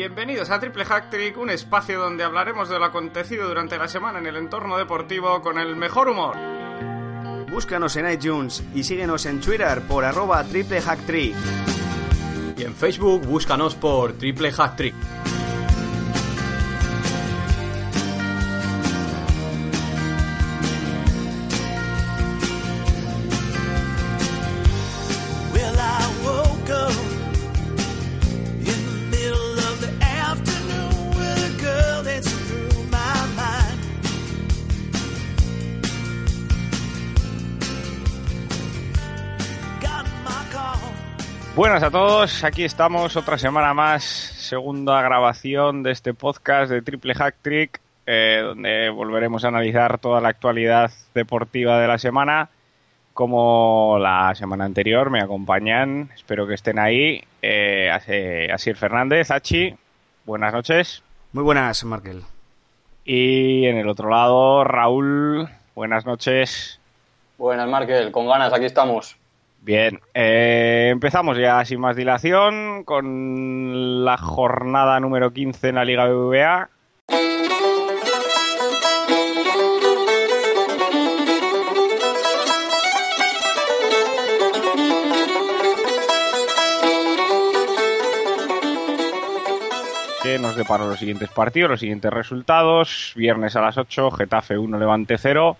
Bienvenidos a Triple Hack Trick, un espacio donde hablaremos de lo acontecido durante la semana en el entorno deportivo con el mejor humor. Búscanos en iTunes y síguenos en Twitter por arroba Triple Hack Trick. Y en Facebook búscanos por Triple Hack Trick. Buenas a todos, aquí estamos otra semana más, segunda grabación de este podcast de Triple Hack Trick, eh, donde volveremos a analizar toda la actualidad deportiva de la semana. Como la semana anterior me acompañan, espero que estén ahí, eh, Asi- Asier Fernández, Hachi, buenas noches. Muy buenas, Markel. Y en el otro lado, Raúl, buenas noches. Buenas, Markel, con ganas, aquí estamos. Bien, eh, empezamos ya sin más dilación con la jornada número 15 en la Liga BBVA. que nos deparó los siguientes partidos, los siguientes resultados. Viernes a las 8, Getafe 1, Levante 0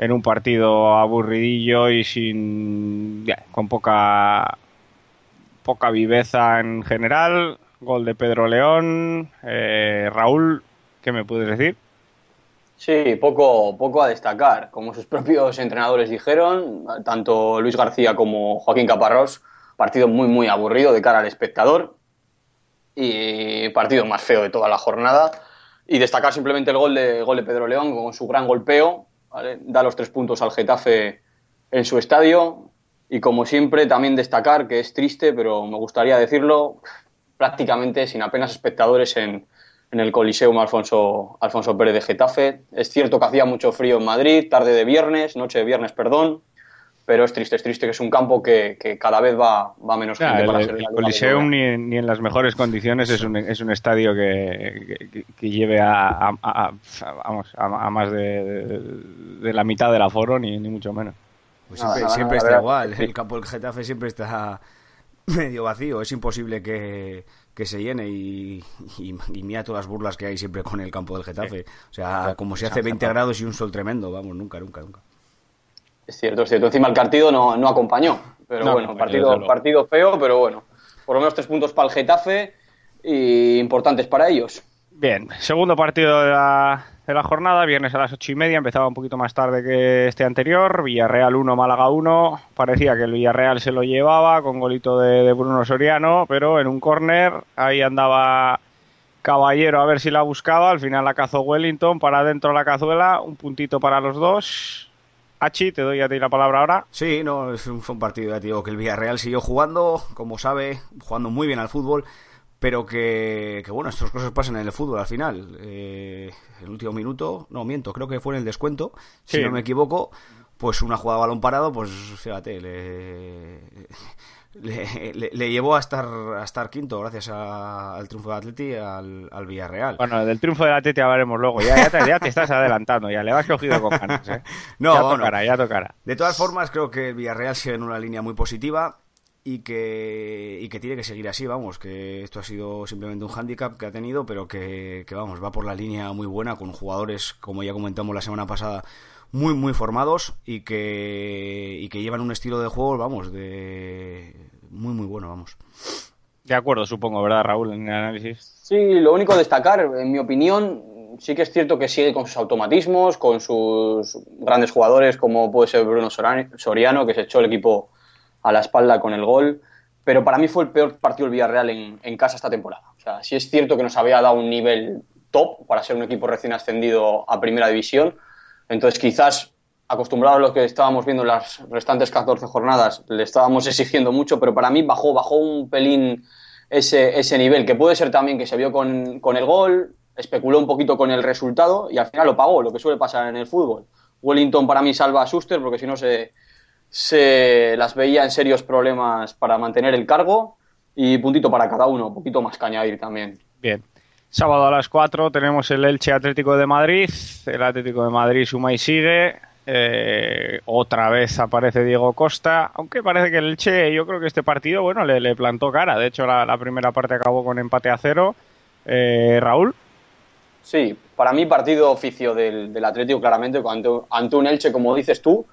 en un partido aburridillo y sin con poca poca viveza en general. Gol de Pedro León. Eh, Raúl qué me puedes decir Sí, poco, poco a destacar. Como sus propios entrenadores dijeron, tanto Luis García como Joaquín Caparrós, partido muy, muy aburrido de cara al espectador. Y partido más feo de toda la jornada. Y destacar simplemente el gol de, gol de Pedro León con su gran golpeo, da los tres puntos al Getafe en su estadio. Y como siempre, también destacar que es triste, pero me gustaría decirlo, prácticamente sin apenas espectadores en, en el Coliseum Alfonso, Alfonso Pérez de Getafe. Es cierto que hacía mucho frío en Madrid, tarde de viernes, noche de viernes, perdón, pero es triste, es triste que es un campo que, que cada vez va, va menos Ya, gente el, para el Liga Coliseum ni, en- ni en las mejores condiciones es un, es un estadio que, que- que lleve a, a- a- a- vamos, a, a más de, la mitad del aforo ni, ni mucho menos Pues siempre nada, siempre nada, está igual. El campo del Getafe siempre está medio vacío. Es imposible que, que se llene y, y, y mira todas las burlas que hay siempre con el campo del Getafe. O sea, como si hace 20 grados y un sol tremendo. Vamos, nunca, nunca, nunca. Es cierto, es cierto. Encima el partido no, no acompañó, pero No, bueno, partido, partido feo, pero bueno. Por lo menos tres puntos para el Getafe y importantes para ellos. Bien, segundo partido de la, de la jornada, viernes a las ocho y media, empezaba un poquito más tarde que este anterior, Villarreal 1, Málaga 1, parecía que el Villarreal se lo llevaba con golito de, de Bruno Soriano, pero en un córner, ahí andaba Caballero a ver si la buscaba, al final la cazó Wellington, para adentro la cazuela, un puntito para los dos. Hachi, te doy a ti la palabra ahora. Sí, no, es un, fue un partido, ya te digo, que el Villarreal siguió jugando, como sabe, jugando muy bien al fútbol, pero que, que bueno, estas cosas pasan en el fútbol al final. Eh, el último minuto, no, miento, creo que fue en el descuento, si no me equivoco, pues una jugada balón parado, pues fíjate, le, le, le- le llevó a estar, a estar quinto gracias a- al triunfo de Atleti al, al Villarreal. Bueno, del triunfo de la Teti hablaremos luego, ya, ya, te, ya te estás adelantando, ya le vas cogido con ganas, ¿eh? No, ya bueno. tocará, ya tocará. De todas formas, creo que el Villarreal sigue en una línea muy positiva y que, y que tiene que seguir así, vamos, que esto ha sido simplemente un hándicap que ha tenido, pero que, que, vamos, va por la línea muy buena con jugadores, como ya comentamos la semana pasada, muy, muy formados y que, y que llevan un estilo de juego, vamos, de muy, muy bueno, vamos. De acuerdo, supongo, ¿verdad, Raúl, en el análisis? Sí, lo único a destacar, en mi opinión, sí que es cierto que sigue con sus automatismos, con sus grandes jugadores como puede ser Bruno Soriano, que se echó el equipo a la espalda con el gol. pero para mí fue el peor partido del Villarreal en, en casa esta temporada. O sea, sí es cierto que nos había dado un nivel top para ser un equipo recién ascendido a Primera División, entonces quizás acostumbrados a lo que estábamos viendo en las restantes 14 jornadas, le estábamos exigiendo mucho, pero para mí bajó, bajó un pelín ese, ese nivel, que puede ser también que se vio con, con el gol, especuló un poquito con el resultado y al final lo pagó, lo que suele pasar en el fútbol. Wellington para mí salva a Schuster porque si no se, se las veía en serios problemas para mantener el cargo y puntito para cada uno, un poquito más que añadir también. Bien. Sábado a las 4 tenemos el Elche Atlético de Madrid. El Atlético de Madrid suma y sigue. Eh, otra vez aparece Diego Costa, aunque parece que el Elche, yo creo que este partido, bueno, le, le plantó cara. De hecho, la, primera parte acabó con empate a cero. Eh, Raúl. Sí, para mí partido oficio del, del Atlético claramente ante, ante, un Elche, como dices tú,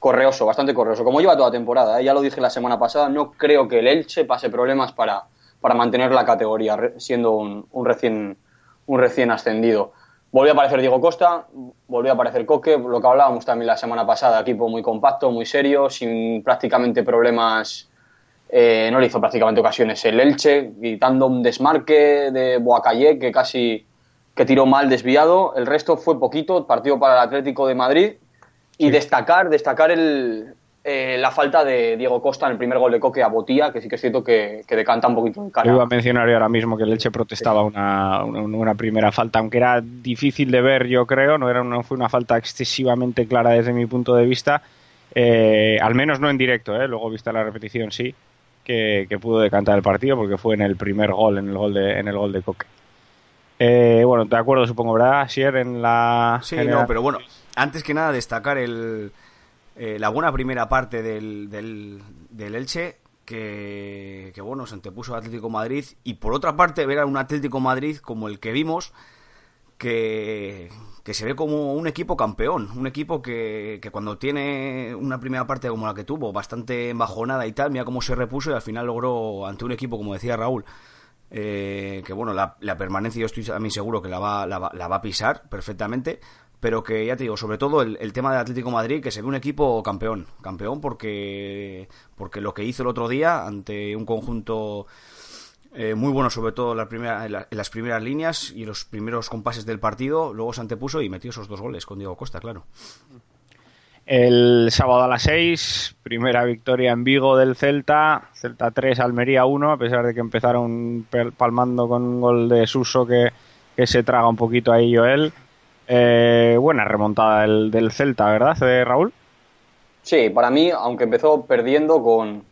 correoso, bastante correoso, como lleva toda temporada. ¿eh? Ya lo dije la semana pasada, no creo que el Elche pase problemas para, para mantener la categoría, siendo un, un, recién, un recién ascendido. Volvió a aparecer Diego Costa, volvió a aparecer Coque, lo que hablábamos también la semana pasada, equipo muy compacto, muy serio, sin prácticamente problemas, eh, no le hizo prácticamente ocasiones el Elche, quitando un desmarque de Boacayé que casi que tiró mal desviado, el resto fue poquito, partido para el Atlético de Madrid, y sí. destacar, destacar el, eh, la falta de Diego Costa en el primer gol de Coque a Botía, que sí que es cierto que, que decanta un poquito el cara. Yo iba a mencionar yo ahora mismo que el Elche protestaba sí. una, una, una, primera falta, aunque era difícil de ver, yo creo, no, era, no fue una falta excesivamente clara desde mi punto de vista, eh, al menos no en directo, eh, luego vista la repetición sí, que, que, pudo decantar el partido porque fue en el primer gol, en el gol de, en el gol de Coque. Eh, bueno, de acuerdo, supongo, ¿verdad, Sier? En la. Sí, no, pero bueno, antes que nada, destacar el, eh, la buena primera parte del, del, del Elche, que, que, bueno, se antepuso Atlético Madrid, y por otra parte, ver a un Atlético Madrid como el que vimos, que, que se ve como un equipo campeón, un equipo que, que, cuando tiene una primera parte como la que tuvo, bastante embajonada y tal, mira cómo se repuso y al final logró, ante un equipo, como decía Raúl, eh, que bueno, la, la, permanencia yo estoy a mí seguro que la va, la, la, va a pisar perfectamente, pero que ya te digo, sobre todo el, tema del Atlético Madrid, que se un equipo campeón, campeón porque, porque lo que hizo el otro día ante un conjunto eh, muy bueno, sobre todo en, la primera, en, las primeras líneas y los primeros compases del partido, luego se antepuso y metió esos dos goles con Diego Costa, claro. El sábado a las 6, primera victoria en Vigo del Celta, Celta 3, Almería 1, a pesar de que empezaron palmando con un gol de Suso que, que se traga un poquito ahí Joel. Eh, buena remontada del, Celta, ¿verdad, Raúl? Sí, para mí, aunque empezó perdiendo con,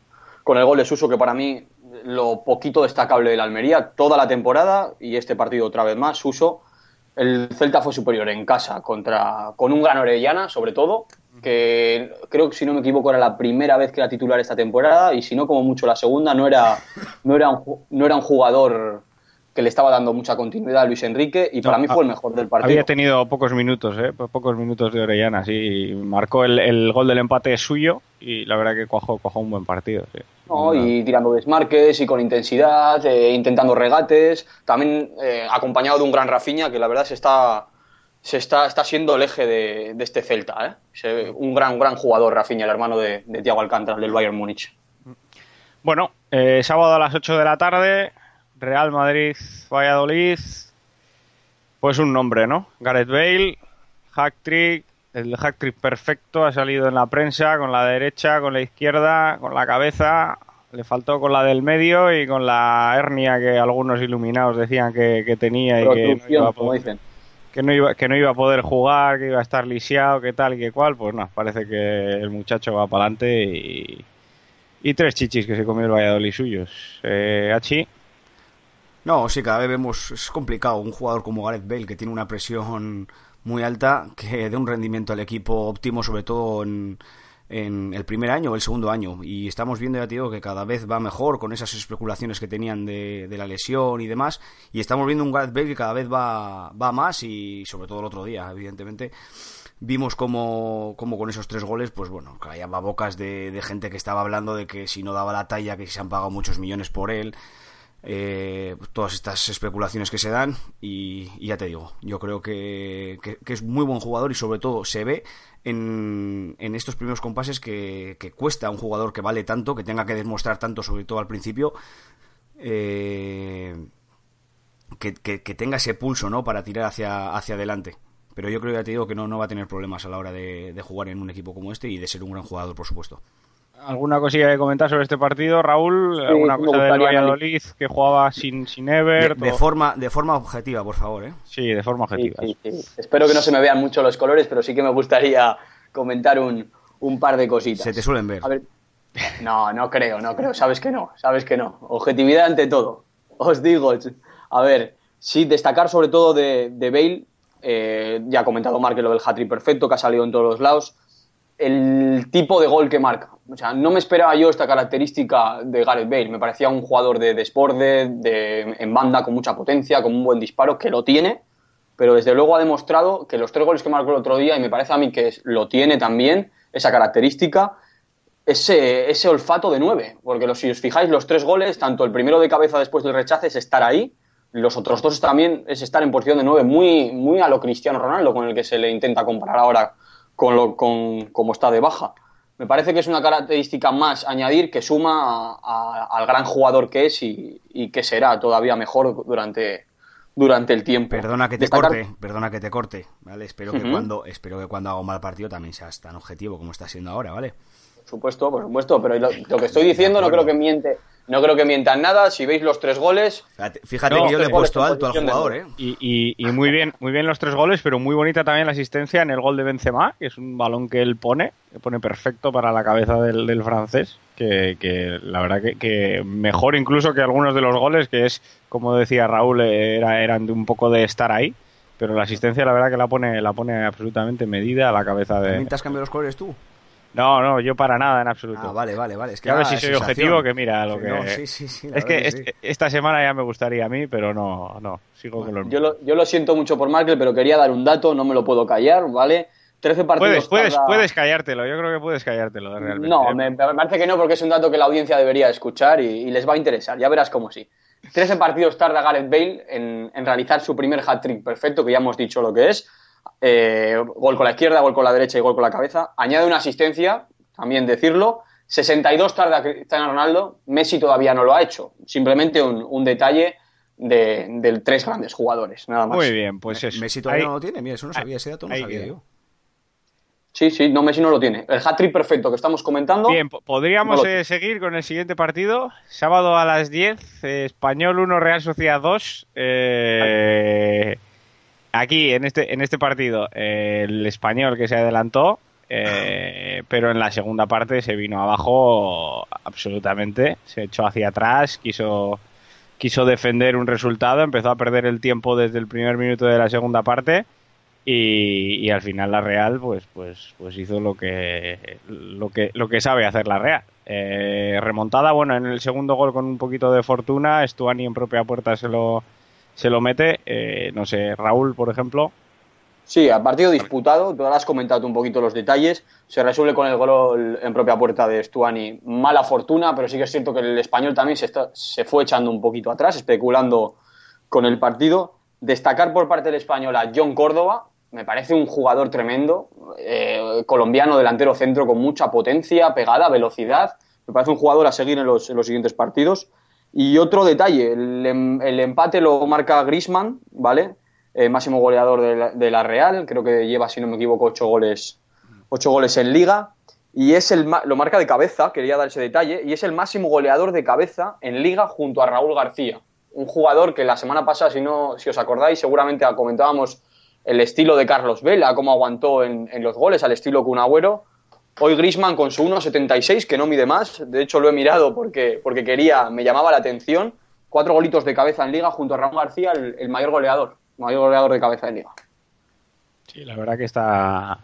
con el gol de Suso, que para mí lo poquito destacable del Almería, toda la temporada y este partido otra vez más, Suso, el Celta fue superior en casa contra con un gran Orellana, sobre todo, que creo que si no me equivoco era la primera vez que era titular esta temporada y si no como mucho la segunda no era no era no era un jugador que le estaba dando mucha continuidad a Luis Enrique y para no, mí fue el mejor del partido. Había tenido pocos minutos, ¿eh? pocos minutos de Orellana, sí, marcó el, el, gol del empate suyo y la verdad que cuajó, cuajó un buen partido. Sí. No, y tirando desmarques y con intensidad, eh, intentando regates, también eh, acompañado de un gran Rafinha que la verdad se está se está, está siendo el eje de, de este Celta. ¿eh? Un gran, gran jugador, Rafinha, el hermano de, de Thiago Alcántara, del Bayern Múnich. Bueno, eh, sábado a las 8 de la tarde, Real Madrid, Valladolid. Pues un nombre, ¿no? Gareth Bale, hack trick, el hack trick perfecto, ha salido en la prensa con la derecha, con la izquierda, con la cabeza. Le faltó con la del medio y con la hernia que algunos iluminados decían que, que tenía y que no iba a poder que no iba que no iba a poder jugar, que iba a estar lisiado, que tal y que cual, pues no, parece que el muchacho va para adelante y, y tres chichis que se comió el Valladolid suyos. Eh, Hachi. No, sí, cada vez vemos, es complicado, un jugador como Gareth Bale que tiene una presión muy alta, que dé un rendimiento al equipo óptimo, sobre todo en, el primer año o el segundo año. Y estamos viendo, ya te digo, que cada vez va mejor con esas especulaciones que tenían de, de la lesión y demás. Y estamos viendo un Gareth Bale que cada vez va, más y sobre todo el otro día, evidentemente. Vimos como, con esos tres goles, pues bueno, caían bocas de, de gente que estaba hablando de que si no daba la talla, que se han pagado muchos millones por él. Eh, todas estas especulaciones que se dan y, ya te digo, yo creo que, que- es muy buen jugador y sobre todo se ve en, en estos primeros compases que, que cuesta un jugador que vale tanto, que tenga que demostrar tanto, sobre todo al principio, eh, que, tenga ese pulso ¿no? para tirar hacia, hacia adelante. Pero yo creo, ya te digo, que no, no va a tener problemas a la hora de jugar en un equipo como este y de ser un gran jugador, por supuesto. ¿Alguna cosilla que comentar sobre este partido, Raúl? ¿Alguna sí me cosa del Valladolid que jugaba sin, sin De, Everett? de o- forma, de forma objetiva, por favor, ¿eh? Sí, de forma Sí, objetiva. sí, sí. Espero que no se me vean mucho los colores, pero sí que me gustaría comentar un, un par de cositas. Se te suelen ver. A ver, no, no creo, no creo. Sabes que no, sabes que no. Objetividad ante todo. Os digo, a ver, sí, destacar sobre todo de, de Bale. eh, ya ha comentado Mark lo del hat-trick perfecto, que ha salido en todos los lados. El tipo de gol que marca. O sea, no me esperaba yo esta característica de Gareth Bale. Me parecía un jugador de desborde, de, en banda, con mucha potencia, con un buen disparo, que lo tiene pero desde luego ha demostrado que los tres goles que marcó el otro día, y me parece a mí que es- lo tiene también, esa característica, ese, ese olfato de nueve. Porque los- si os fijáis, los tres goles, tanto el primero de cabeza después del rechace es estar ahí, los otros dos también es estar en posición de nueve, muy, muy a lo Cristiano Ronaldo, con el que se le intenta comparar ahora con, lo, con cómo está de baja. Me parece que es una característica más añadir que suma a- a- al gran jugador que es y, y que será todavía mejor durante, durante el tiempo. Perdona que te Destacar- corte, perdona que te corte, ¿vale? Espero que cuando, espero que cuando haga un mal partido también seas tan objetivo como está siendo ahora, ¿vale? Por supuesto, por supuesto, pero lo, lo que estoy diciendo no creo que miente, no creo que mientan nada. Si veis los tres goles, Fíjate, fíjate No, que yo le he puesto alto al jugador. ¿eh? Y, y- y muy bien, muy bien los tres goles, pero muy bonita también la asistencia en el gol de Benzema, que es un balón que él pone, que pone perfecto para la cabeza del, del francés, que, que la verdad que, que mejor incluso que algunos de los goles, que es, como decía Raúl, era, eran de un poco de estar ahí, pero la asistencia la verdad que la pone, la pone absolutamente medida a la cabeza de... ¿También te has cambiado los colores tú? No, no, yo para nada en absoluto. Ah, vale, vale, vale. Es que ves nada, si soy sensación. objetivo, que mira lo que... no, sí, sí, sí, la es que, es- esta semana ya me gustaría a mí, pero no, no, sigo con los yo lo, yo lo siento mucho por Markel, pero quería dar un dato, no me lo puedo callar, ¿vale? 13 partidos. Puedes, puedes, tarda- puedes callártelo, yo creo que puedes callártelo realmente. No, me, me parece que no, porque es un dato que la audiencia debería escuchar y, y les va a interesar. Ya verás cómo sí. 13 partidos tarda Gareth Bale en, en realizar su primer hat-trick perfecto, que ya hemos dicho lo que es. Eh, gol con la izquierda, gol con la derecha y gol con la cabeza. Añade una asistencia, también decirlo. 62 tarda Cristiano Ronaldo. Messi todavía no lo ha hecho. Simplemente un, un detalle de, de tres grandes jugadores, nada más. Muy bien, pues eso. Messi todavía Ahí- no lo tiene, mira, eso no sabía, ese dato no sabía yo. Sí, sí, no, Messi no lo tiene. El hat-trick perfecto que estamos comentando. Bien, po- podríamos No eh, seguir con el siguiente partido. Sábado a las 10, eh, Español 1, Real Sociedad 2. Eh, aquí, en este, en este partido, eh, el Español que se adelantó, eh, pero en la segunda parte se vino abajo absolutamente. Se echó hacia atrás, quiso, quiso defender un resultado, empezó a perder el tiempo desde el primer minuto de la segunda parte. Y, y al final la Real pues pues pues hizo lo que lo que lo que sabe hacer la Real Eh, remontada bueno en el segundo gol con un poquito de fortuna Stuani en propia puerta se lo se lo mete Eh, no sé Raúl por ejemplo Sí, a partido disputado, tú ahora has comentado un poquito los detalles, se resuelve con el gol en propia puerta de Stuani. Mala fortuna, pero sí que es cierto que el español también se, está- se fue echando un poquito atrás, especulando con el partido. Destacar por parte del español a John Córdoba, me parece un jugador tremendo, eh, colombiano, delantero centro con mucha potencia, pegada, velocidad. Me parece un jugador a seguir en los, en los siguientes partidos. Y otro detalle, el, em- empate lo marca Grisman, ¿vale? Eh, máximo goleador de la, Real, creo que lleva, si no me equivoco, ocho goles, ocho goles en liga. Y es el, lo marca de cabeza, quería dar ese detalle, y es el máximo goleador de cabeza en liga junto a Raúl García. Un jugador que la semana pasada, si, no, si os acordáis, seguramente comentábamos el estilo de Carlos Vela, cómo aguantó en, en los goles, al estilo Kun Agüero. Hoy Grisman con su 1.76, que no mide más, de hecho lo he mirado porque, porque quería, me llamaba la atención. Cuatro golitos de cabeza en liga junto a Raúl García, el, el mayor goleador, mayor goleador de cabeza en liga. sí la verdad que está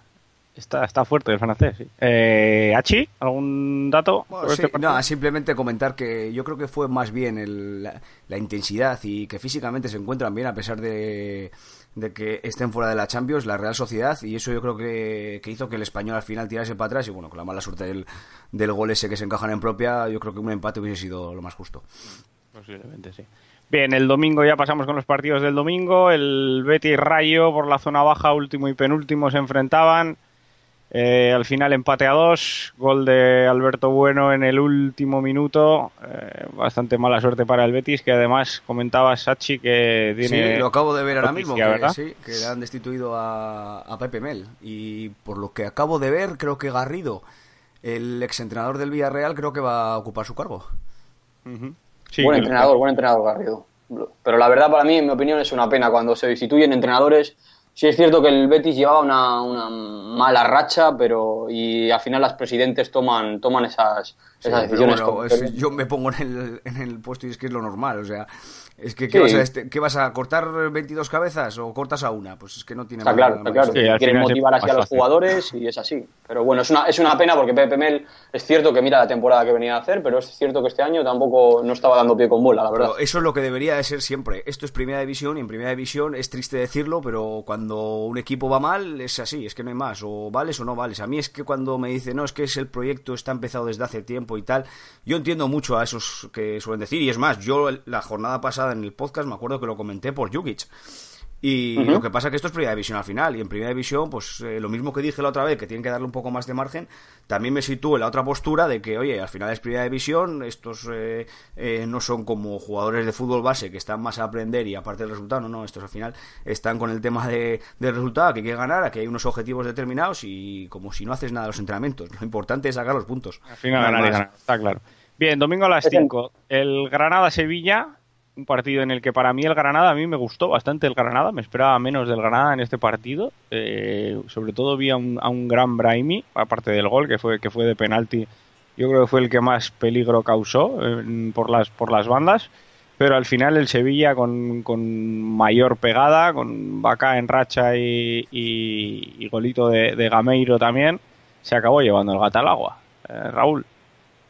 está está fuerte el francés sí. eh, Hachi algún dato Bueno, sí, este simplemente comentar que yo creo que fue más bien el- la, la intensidad y que físicamente se encuentran bien a pesar de, de que estén fuera de la Champions, la Real Sociedad, y eso yo creo que, que hizo que el español al final tirase para atrás y bueno, con la mala suerte del, del gol ese que se encajan en propia, yo creo que un empate hubiese sido lo más justo. Posiblemente sí. Bien, el domingo ya pasamos con los partidos del domingo. El Betis Rayo por la zona baja, último y penúltimo, se enfrentaban. Eh, al final empate a dos, gol de Alberto Bueno en el último minuto. Eh, bastante mala suerte para el Betis, que además comentaba Sachi que tiene. Sí, lo acabo de ver ahora mismo, que, ¿verdad? sí, que le han destituido a, a Pepe Mel. Y por lo que acabo de ver, creo que Garrido, el exentrenador del Villarreal, creo que va a ocupar su cargo. Sí, buen entrenador, buen entrenador Garrido. Pero la verdad para mí, en mi opinión, es una pena cuando se destituyen entrenadores. Sí es cierto que el Betis llevaba una, una mala racha, pero y al final las presidentes toman toman esas, esas decisiones. bueno, con- es- yo me pongo en el, en el puesto y es que es lo normal, o sea, es que ¿qué, Sí. vas, a este- qué vas a cortar 22 cabezas o cortas a una? Pues es que no tiene Está claro, está claro. Sí, Quieren motivar así a los jugadores y es así. Pero bueno, es una, es una pena porque Pepe Mel es cierto que mira la temporada que venía a hacer, pero es cierto que este año tampoco no estaba dando pie con bola, la verdad. Pero eso es lo que debería de ser siempre. Esto es primera división y en primera división es triste decirlo, pero cuando un equipo va mal es así, es que no hay más, o vales o no vales. A mí es que cuando me dicen, no, es que es el proyecto está empezado desde hace tiempo y tal, yo entiendo mucho a esos que suelen decir, y es más, yo la jornada pasada en el podcast me acuerdo que lo comenté por Jukic. Y Ujú. lo que pasa es que esto es primera división al final. Y en primera división, pues eh, lo mismo que dije la otra vez, que tienen que darle un poco más de margen, también me sitúo en la otra postura de que, oye, al final es primera división, estos eh, eh, no son como jugadores de fútbol base que están más a aprender y aparte del resultado, no, no, estos al final están con el tema de, del resultado, que hay que ganar, aquí hay unos objetivos determinados y como si no haces nada de los entrenamientos. Lo importante es sacar los puntos. Al final ganar ganar, está claro. Bien, domingo a las Es el- 5. El Granada-Sevilla, un partido en el que para mí el Granada, a mí me gustó bastante el Granada, me esperaba menos del Granada en este partido. Eh, sobre todo vi a un, a un gran Brahimi, aparte del gol que fue, que fue de penalti, yo creo que fue el que más peligro causó eh, por, las, por las bandas. Pero al final el Sevilla con, con mayor pegada, con Vaca en racha y, y- golito de, de Gameiro también, se acabó llevando el gato al agua. Eh, Raúl,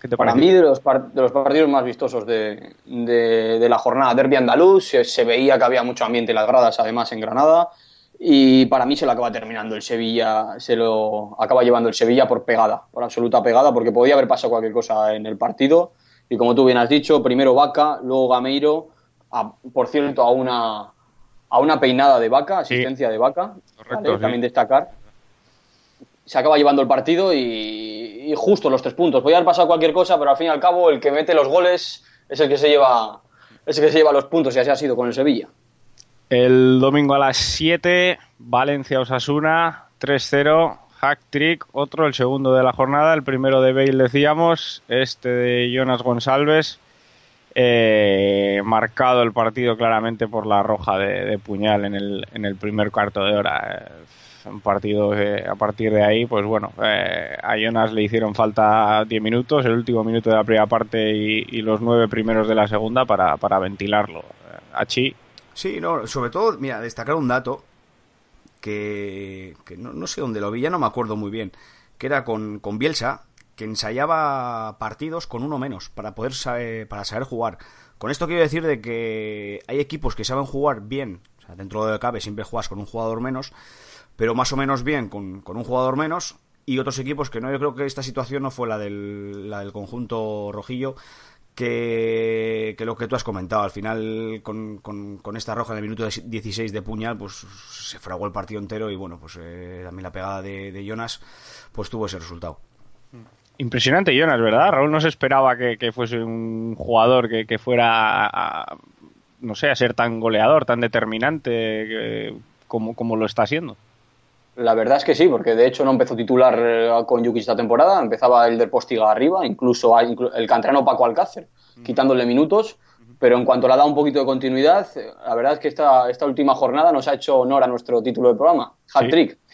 ¿qué te Para mí, de los, par- de los partidos más vistosos de, de- de la jornada derby andaluz, se, se veía que había mucho ambiente en las gradas, además, en Granada. Y para mí se lo acaba terminando el Sevilla, se lo acaba llevando el Sevilla por pegada, por absoluta pegada, porque podía haber pasado cualquier cosa en el partido. Y como tú bien has dicho, primero Vaca, luego Gameiro, a- por cierto, a una, a una peinada de Vaca, asistencia de Vaca, Correcto, ¿vale? sí. también destacar se acaba llevando el partido y, y justo los tres puntos. Podía haber pasado cualquier cosa, pero al fin y al cabo el que mete los goles es el que se lleva, es el que se lleva los puntos y así ha sido con el Sevilla. El domingo a las 7, Valencia-Osasuna, 3-0, hack trick, otro, el segundo de la jornada, el primero de Bale decíamos, este de Jonas González, eh, marcado el partido claramente por la roja de, puñal en el, en el primer cuarto de hora. Un partido que a partir de ahí, pues bueno, eh, a Jonas le hicieron falta 10 minutos, el último minuto de la primera parte y, los nueve primeros de la segunda para, para ventilarlo. Eh, Achi, Sí, no, sobre todo, mira, destacar un dato que, que no, sé dónde lo vi, ya no me acuerdo muy bien, que era con, con Bielsa, que ensayaba partidos con uno menos para poder saber, para saber jugar. Con esto quiero decir de que hay equipos que saben jugar bien, dentro de lo que cabe siempre juegas con un jugador menos, pero más o menos bien con, con un jugador menos, y otros equipos que no, yo creo que esta situación no fue la del, del conjunto rojillo, que, que lo que tú has comentado, al final con, con- esta roja en minuto 16 de puñal, pues se fragó el partido entero y bueno, pues eh, también la pegada de, Jonas, pues tuvo ese resultado. Impresionante Jonas, ¿verdad? Raúl no se esperaba que, que fuese un jugador que, que fuera, a, no sé, a ser tan goleador, tan determinante que- como, como lo está siendo. La verdad es que sí, porque de hecho no empezó titular eh, con Yuki esta temporada, empezaba el del Postiga arriba, incluso el canterano Paco Alcácer, quitándole minutos, pero en cuanto le ha dado un poquito de continuidad, eh, la verdad es que esta, esta última jornada nos ha hecho honor a nuestro título de programa, hat-trick.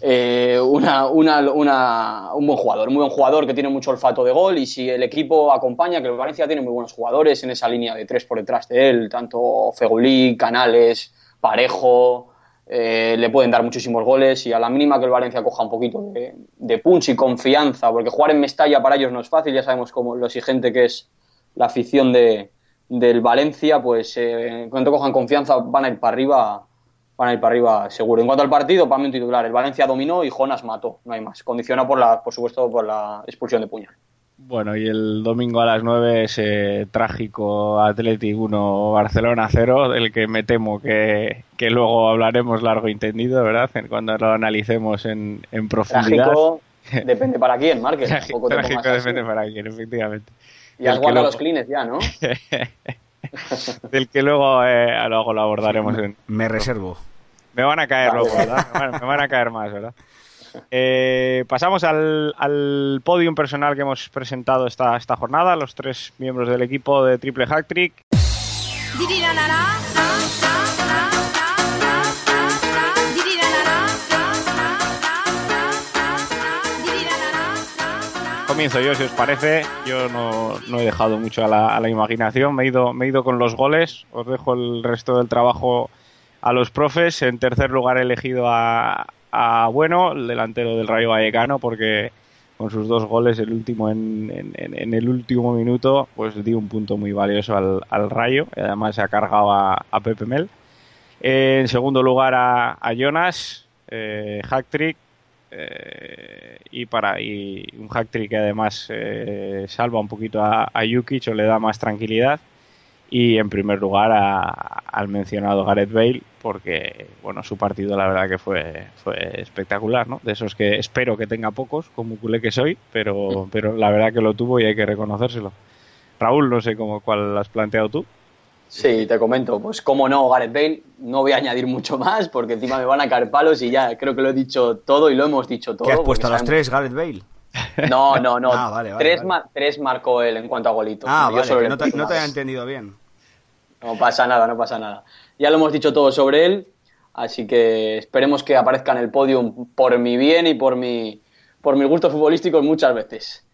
Eh, una, una, una- un buen jugador, un muy buen jugador que tiene mucho olfato de gol y si el equipo acompaña, que el Valencia tiene muy buenos jugadores en esa línea de tres por detrás de él, tanto Fegulí, Canales, Parejo, eh, le pueden dar muchísimos goles y a la mínima que el Valencia coja un poquito de, de punch y confianza, porque jugar en Mestalla para ellos no es fácil, ya sabemos cómo lo exigente que es la afición de, del Valencia, pues eh, cuando cojan confianza van a ir para arriba van a ir para arriba seguro. En cuanto al partido, para mí un titular. El Valencia dominó y Jonas mató, no hay más. Condicionado por la, por supuesto, por la expulsión de Puñal. Bueno, y el domingo a las 9 ese trágico Athletic 1 Barcelona 0, del que me temo que, que luego hablaremos largo y entendido, ¿verdad? Cuando lo analicemos en, en profundidad. Trágico, depende para quién, Márquez. Trágico, así. depende para quién, efectivamente. Y has guardado luego- los clines ya, ¿no? Del que luego, eh, luego lo abordaremos en, Me reservo. Me van a caer Vale. luego, ¿verdad? Me van, me van a caer más, ¿verdad? Eh, pasamos al, al podium personal que hemos presentado esta, esta jornada, los tres miembros del equipo de Triple Hack Trick. Comienzo yo, si os parece. Yo no, no he dejado mucho a la, a la imaginación, me he, ido, me he ido con los goles. Os dejo el resto del trabajo a los profes. En tercer lugar he elegido a, a Bueno, el delantero del Rayo Vallecano, porque con sus dos goles, el último en, en- el último minuto, pues dio un punto muy valioso al, al Rayo. Además se ha cargado a, a Pepe Mel. En segundo lugar a, Jonas, eh, eh, y para y un hack trick que además eh, salva un poquito a, a Jukic o le da más tranquilidad y en primer lugar a- al mencionado Gareth Bale porque bueno su partido la verdad que fue fue espectacular no de esos que espero que tenga pocos como culé que soy pero pero la verdad que lo tuvo y hay que reconocérselo Raúl no sé cómo cuál has planteado tú Sí, te comento. Pues cómo no, Gareth Bale. No voy a añadir mucho más porque encima me van a caer palos y ya creo que lo he dicho todo y lo hemos dicho todo. ¿Qué has puesto a los sabemos- tres, Gareth Bale? No, no, no. Ah, vale, vale, tres, vale. tres marcó él en cuanto a golitos. Ah, Yo le no te, no te había entendido bien. No pasa nada, no pasa nada. Ya lo hemos dicho todo sobre él, así que esperemos que aparezca en el podium por mi bien y por mi, por mis gustos futbolísticos muchas veces.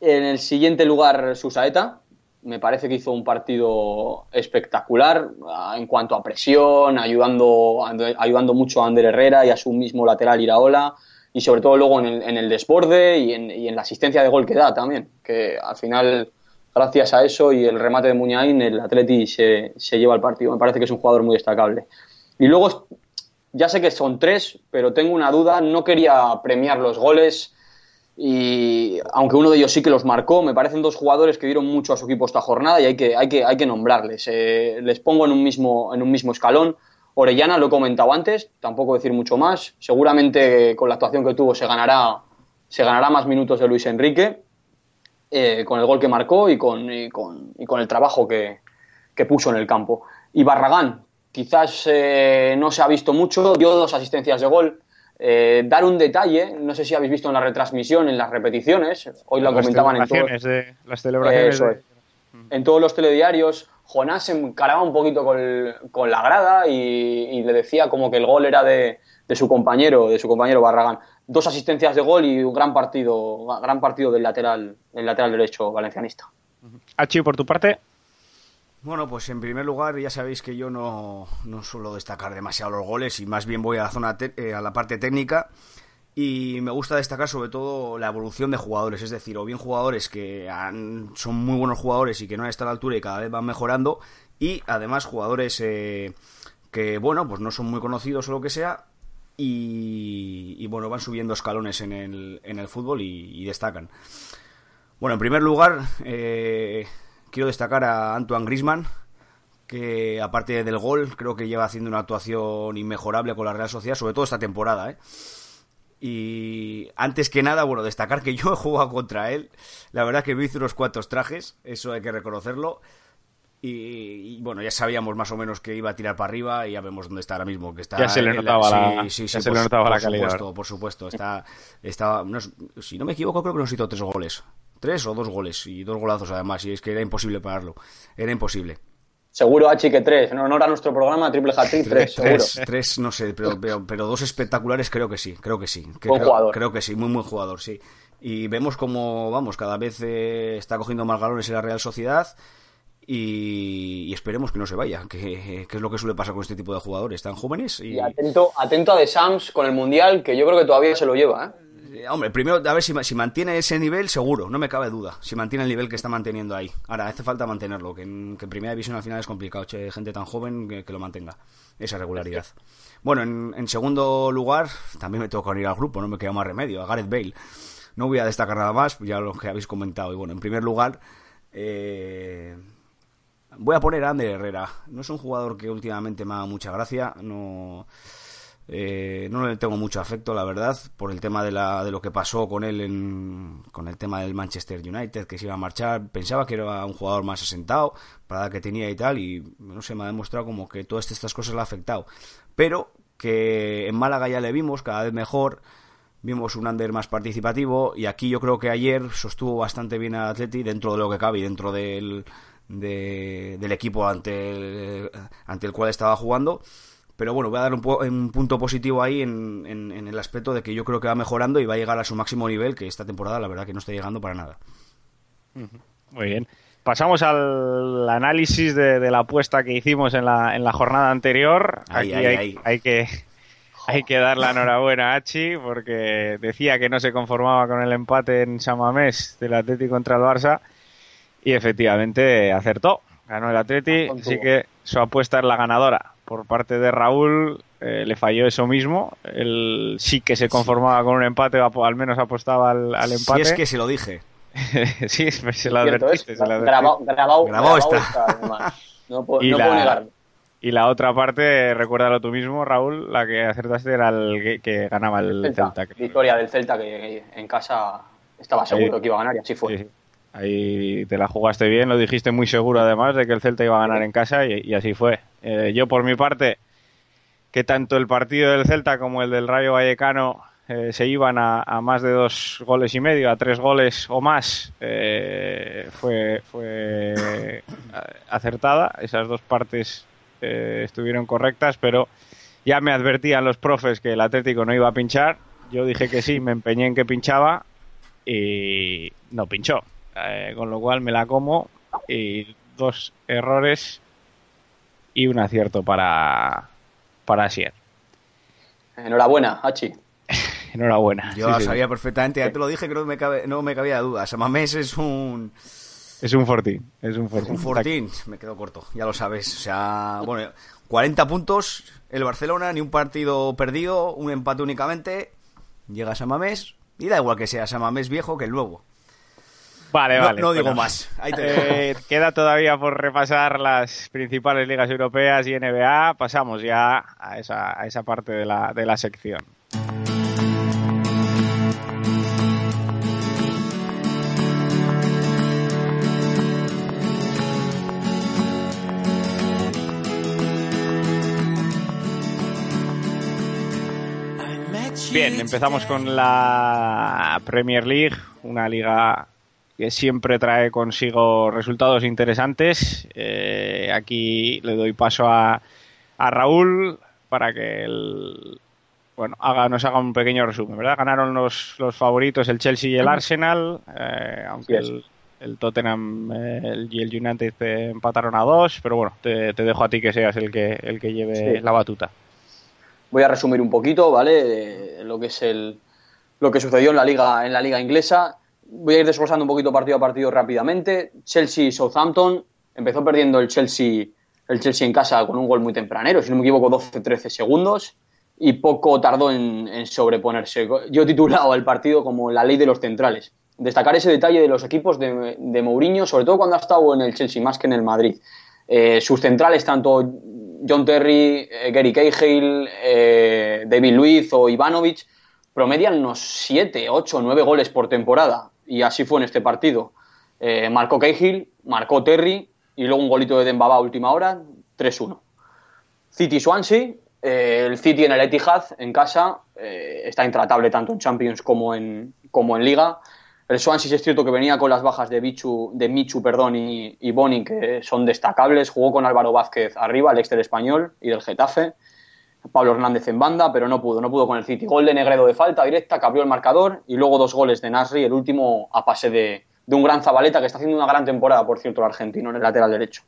En el siguiente lugar, Susaeta. Me parece que hizo un partido espectacular ah, en cuanto a presión, ayudando, ayudando mucho a Ander Herrera y a su mismo lateral Iraola, y sobre todo luego en el, en el desborde y en, y en la asistencia de gol que da también, que al final gracias a eso y el remate de Muñain, el Atleti se, lleva el partido. Me parece que es un jugador muy destacable. Y luego, ya sé que son tres, pero tengo una duda. No quería premiar los goles, y aunque uno de ellos sí que los marcó, me parecen dos jugadores que dieron mucho a su equipo esta jornada y hay que, hay que, hay que nombrarles. Eh, les pongo en un, mismo, en un mismo escalón. Orellana, lo he comentado antes, tampoco decir mucho más. Seguramente con la actuación que tuvo se ganará, se ganará más minutos de Luis Enrique eh, con el gol que marcó y con, y con, y con el trabajo que, que, puso en el campo. Y Barragán, quizás eh, no se ha visto mucho, dio dos asistencias de gol. Eh, dar un detalle, no sé si habéis visto en la retransmisión, en las repeticiones, hoy lo las comentaban en, todo, de, las celebraciones de- en todos los telediarios. Jonás se encaraba un poquito con, con la grada y, y le decía como que el gol era de, de su compañero, de su compañero Barragán. Dos asistencias de gol y un gran partido, gran partido del lateral, del lateral derecho valencianista. Hachi, por tu parte, Bueno, pues en primer lugar ya sabéis que yo no, no suelo destacar demasiado los goles y más bien voy a la zona te- eh, a la parte técnica y me gusta destacar sobre todo la evolución de jugadores, es decir, o bien jugadores que han- son muy buenos jugadores y que no han estado a la altura y cada vez van mejorando y además jugadores eh, que bueno, pues no son muy conocidos o lo que sea y, bueno, van subiendo escalones en el, en el fútbol y, y destacan. Bueno, en primer lugar, eh, quiero destacar a Antoine Grisman, que aparte del gol, creo que lleva haciendo una actuación inmejorable con la Real Sociedad, sobre todo esta temporada, ¿eh? Y antes que nada, bueno, destacar que yo he jugado contra él. La verdad que me hizo unos cuantos trajes, eso hay que reconocerlo. Y, y, bueno, ya sabíamos más o menos que iba a tirar para arriba y ya vemos dónde está ahora mismo. Que está Ya se le notaba la- sí, sí, ya sí, le por- notaba por la calidad, Supuesto, por supuesto, está, está no si no me equivoco, creo que nos hizo tres goles. Tres o dos goles y dos golazos además. Y es que era imposible pararlo. Era imposible. Seguro, Hachi, que tres. En honor a nuestro programa, Triple Hat Trick, tres, seguro. Tres, tres, no sé, pero, pero, pero dos espectaculares creo que sí, creo que sí. Que Buen creo, jugador. Creo que sí, muy buen jugador, sí. Y vemos como, vamos, cada vez eh, está cogiendo más galones en la Real Sociedad y, y esperemos que no se vaya, que, que es lo que suele pasar con este tipo de jugadores tan jóvenes. Y, Y atento, atento a The Sams con el Mundial, que yo creo que todavía se lo lleva, ¿eh? Eh, Hombre, primero a ver si, si mantiene ese nivel, seguro, no me cabe duda. Si mantiene el nivel que está manteniendo ahí. Ahora, hace falta mantenerlo, que en, primera división al final es complicado, gente tan joven que, lo mantenga, esa regularidad. Bueno, en, segundo lugar, también me que unir al grupo, no me queda más remedio, a Gareth Bale. no voy a destacar nada más, ya lo que habéis comentado. Y bueno, en primer lugar, eh, voy a poner a Ander Herrera. No es un jugador que últimamente me haga mucha gracia, no... Eh, no le tengo mucho afecto, la verdad, por el tema de, la, de lo que pasó con él en, con el tema del Manchester United, que se iba a marchar. Pensaba que era un jugador más asentado, para la que tenía y tal, y no sé, me ha demostrado como que todas estas cosas le ha afectado. Pero que en Málaga ya le vimos cada vez mejor, vimos un under más participativo, y aquí yo creo que ayer sostuvo bastante bien al Atleti dentro de lo que cabe y dentro del, de- del equipo ante el, ante el cual estaba jugando. Pero bueno, voy a dar un, po- un punto positivo ahí en, en- en el aspecto de que yo creo que va mejorando y va a llegar a su máximo nivel, que esta temporada la verdad que no está llegando para nada. Muy bien. Pasamos al análisis de, de la apuesta que hicimos en la, en la jornada anterior. Ahí, Aquí ahí, hay, ahí. hay que hay que dar la enhorabuena a Hachi porque decía que no se conformaba con el empate en Samamés del Atleti contra el Barça y efectivamente acertó. Ganó el Atleti, así que su apuesta es la ganadora. Por parte de Raúl eh, le falló eso mismo. Él sí que se conformaba con un empate, o al menos apostaba al, al empate. Si es que se lo dije. sí, se lo advertiste. es, se lo advertiste. grabado, grabado, Grabado grabado está. además. No, puedo, Y no la- puedo negarlo. Y la otra parte, recuérdalo tú mismo, Raúl, la que acertaste era el que, que ganaba el Celta, Celta. Victoria del Celta que en casa estaba seguro Ahí- que iba a ganar y así fue. Sí, sí. Ahí te la jugaste bien, lo dijiste muy seguro además de que el Celta iba a ganar en casa y, y así fue. Eh, yo por mi parte, que tanto el partido del Celta como el del Rayo Vallecano eh, se iban a, más de dos goles y medio, a tres goles o más, eh, fue, fue acertada. Esas dos partes eh, estuvieron correctas, pero ya me advertían los profes que el Atlético no iba a pinchar. Yo dije que sí, me empeñé en que pinchaba y no pinchó. Eh, con lo cual me la como y dos errores y un acierto para, para Asier. Enhorabuena, Hachi. Enhorabuena. Yo Sí, sabía perfectamente, ya te lo dije que no me, cabe, no me cabía duda. Samamés es un, Es un fortín. Es un fortín. un fortín, me quedo corto, ya lo sabes. O sea, bueno, 40 puntos, el Barcelona, ni un partido perdido, un empate únicamente. Llega Samamés y da igual que sea Samamés viejo que el nuevo. Vale, No, vale. no digo bueno. más. Ahí te. Eh, queda todavía por repasar las principales ligas europeas y NBA. Pasamos ya a esa, a esa parte de la, de la sección. Bien, empezamos con la Premier League, una liga que siempre trae consigo resultados interesantes. Eh, aquí le doy paso a, a Raúl para que el, bueno, haga, nos haga un pequeño resumen, ¿verdad? Ganaron los, los favoritos el Chelsea y el Arsenal, eh, aunque el, el Tottenham eh, y el United eh, empataron a dos, pero bueno, te, te dejo a ti que seas el que, el que lleve Sí. la batuta. Voy a resumir un poquito, ¿vale? De lo que es el lo que sucedió en la liga en la liga inglesa. Voy a ir desglosando un poquito partido a partido rápidamente. Chelsea Southampton empezó perdiendo el Chelsea el Chelsea en casa con un gol muy tempranero, si no me equivoco 12-13 segundos y poco tardó en, sobreponerse. Yo he titulado el partido como la ley de los centrales. Destacar ese detalle de los equipos de, de Mourinho, sobre todo cuando ha estado en el Chelsea más que en el Madrid. Eh, sus centrales, tanto John Terry, eh, Gary Cahill, eh, David Luiz o Ivanovic, promedian unos 7, 8, 9 goles por temporada. Y así fue en este partido. Eh, marcó Cahill, marcó Terry y luego un golito de Dembaba a última hora, 3-1. City Swansea, eh, el City en el Etihad, en casa, eh, está intratable tanto en Champions como en, como en Liga. El Swansea es cierto que venía con las bajas de, Bichu, de Michu perdón, y, y Boni, que son destacables. Jugó con Álvaro Vázquez arriba, el ex del Español y del Getafe. Pablo Hernández en banda, pero no pudo, no pudo con el City. Gol de Negredo de falta directa, que abrió el marcador, y luego dos goles de Nasri, el último a pase de, de un gran Zabaleta, que está haciendo una gran temporada, por cierto, el argentino, en el lateral derecho.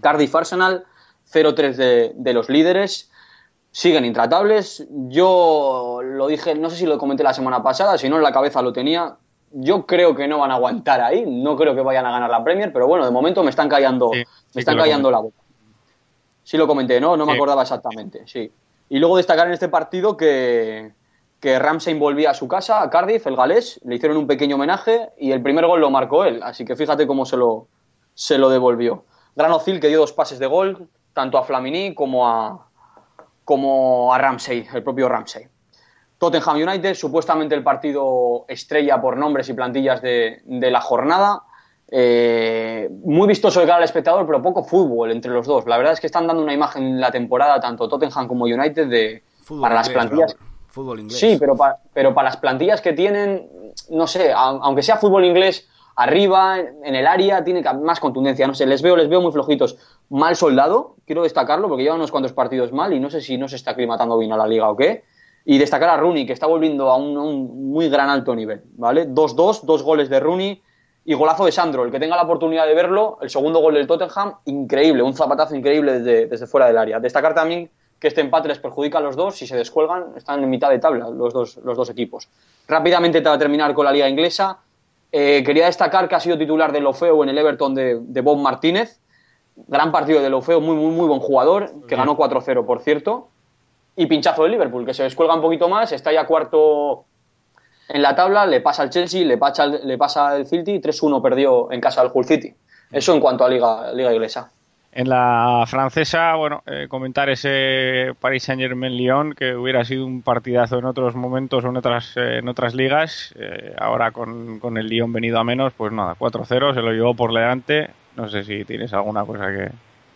Cardiff Arsenal, 0-3 de, de los líderes, siguen intratables. Yo lo dije, no sé si lo comenté la semana pasada, si no en la cabeza lo tenía. Yo creo que no van a aguantar ahí, no creo que vayan a ganar la Premier, pero bueno, de momento me están callando, Sí, sí me están callando la boca. Sí lo comenté, ¿no? No me acordaba exactamente, sí. Y luego destacar en este partido que, que Ramsey volvía a su casa, a Cardiff, el galés, le hicieron un pequeño homenaje y el primer gol lo marcó él, así que fíjate cómo se lo, se lo devolvió. Gran Ozil que dio dos pases de gol, tanto a Flamini como a, como a Ramsey, el propio Ramsey. Tottenham United, supuestamente el partido estrella por nombres y plantillas de, de la jornada. Eh, muy vistoso de cara al espectador, pero poco fútbol entre los dos. La verdad es que están dando una imagen en la temporada, tanto Tottenham como United, de, Fútbol para las plantillas. Fútbol inglés. Sí, pero, pa- pero para las plantillas que tienen, no sé, a- aunque sea fútbol inglés, arriba, en el área, tiene más contundencia. No sé, les veo, les veo muy flojitos. Mal soldado, quiero destacarlo, porque lleva unos cuantos partidos mal y no sé si no se está aclimatando bien a la liga o qué. Y destacar a Rooney, que está volviendo a un, muy gran alto nivel, ¿vale? 2-2, dos goles de Rooney y golazo de Sandro. El que tenga la oportunidad de verlo, el segundo gol del Tottenham, increíble, un zapatazo increíble desde, desde fuera del área. Destacar también que este empate les perjudica a los dos, si se descuelgan, están en mitad de tabla los dos, los dos equipos. Rápidamente para terminar con la liga inglesa, eh, quería destacar que ha sido titular de Lofeo en el Everton de, de Bob Martínez. Gran partido de Lofeo, muy, muy, muy buen jugador, que ganó 4-0, por cierto. Y pinchazo de Liverpool, que se descuelga un poquito más, está ya cuarto en la tabla, le pasa al Chelsea, le pasa, al- le pasa al City, 3-1 perdió en casa del Hull City. Eso en cuanto a liga, liga inglesa. En la francesa, bueno, eh, comentar ese Paris Saint Germain Lyon, que hubiera sido un partidazo en otros momentos o en otras, eh, en otras ligas. Eh, ahora con, con el Lyon venido a menos, pues nada, 4-0, se lo llevó por delante. No sé si tienes alguna cosa que.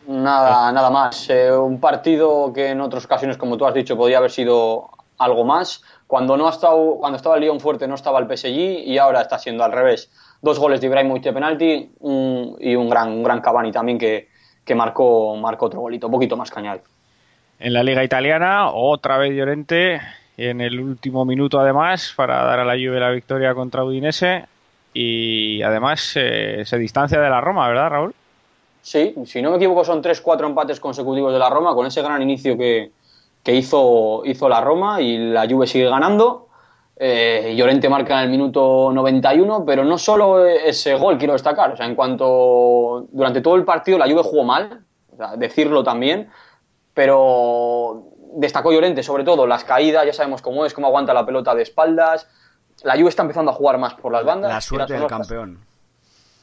Nada, nada más. Eh, un partido que en otras ocasiones, como tú has dicho, podía haber sido algo más. Cuando no ha estado, cuando estaba el Lyon fuerte no estaba el PSG y ahora está siendo al revés. Dos goles de Ibrahimovic de penalti un- y un gran, un gran Cavani también que, que marcó, marcó otro golito, un poquito más cañal. En la Liga Italiana, otra vez Llorente, en el último minuto además, para dar a la Juve la victoria contra Udinese. Y además eh, se distancia de la Roma, ¿verdad, Raúl? Sí, si no me equivoco son tres, cuatro empates consecutivos de la Roma con ese gran inicio que, que hizo, hizo la Roma y la Juve sigue ganando. Eh, Llorente marca en el minuto 91, pero no solo ese gol quiero destacar. O sea, en cuanto durante todo el partido la Juve jugó mal, o sea, decirlo también, pero destacó Llorente sobre todo las caídas, ya sabemos cómo es, cómo aguanta la pelota de espaldas. La Juve está empezando a jugar más por las bandas. La suerte del campeón.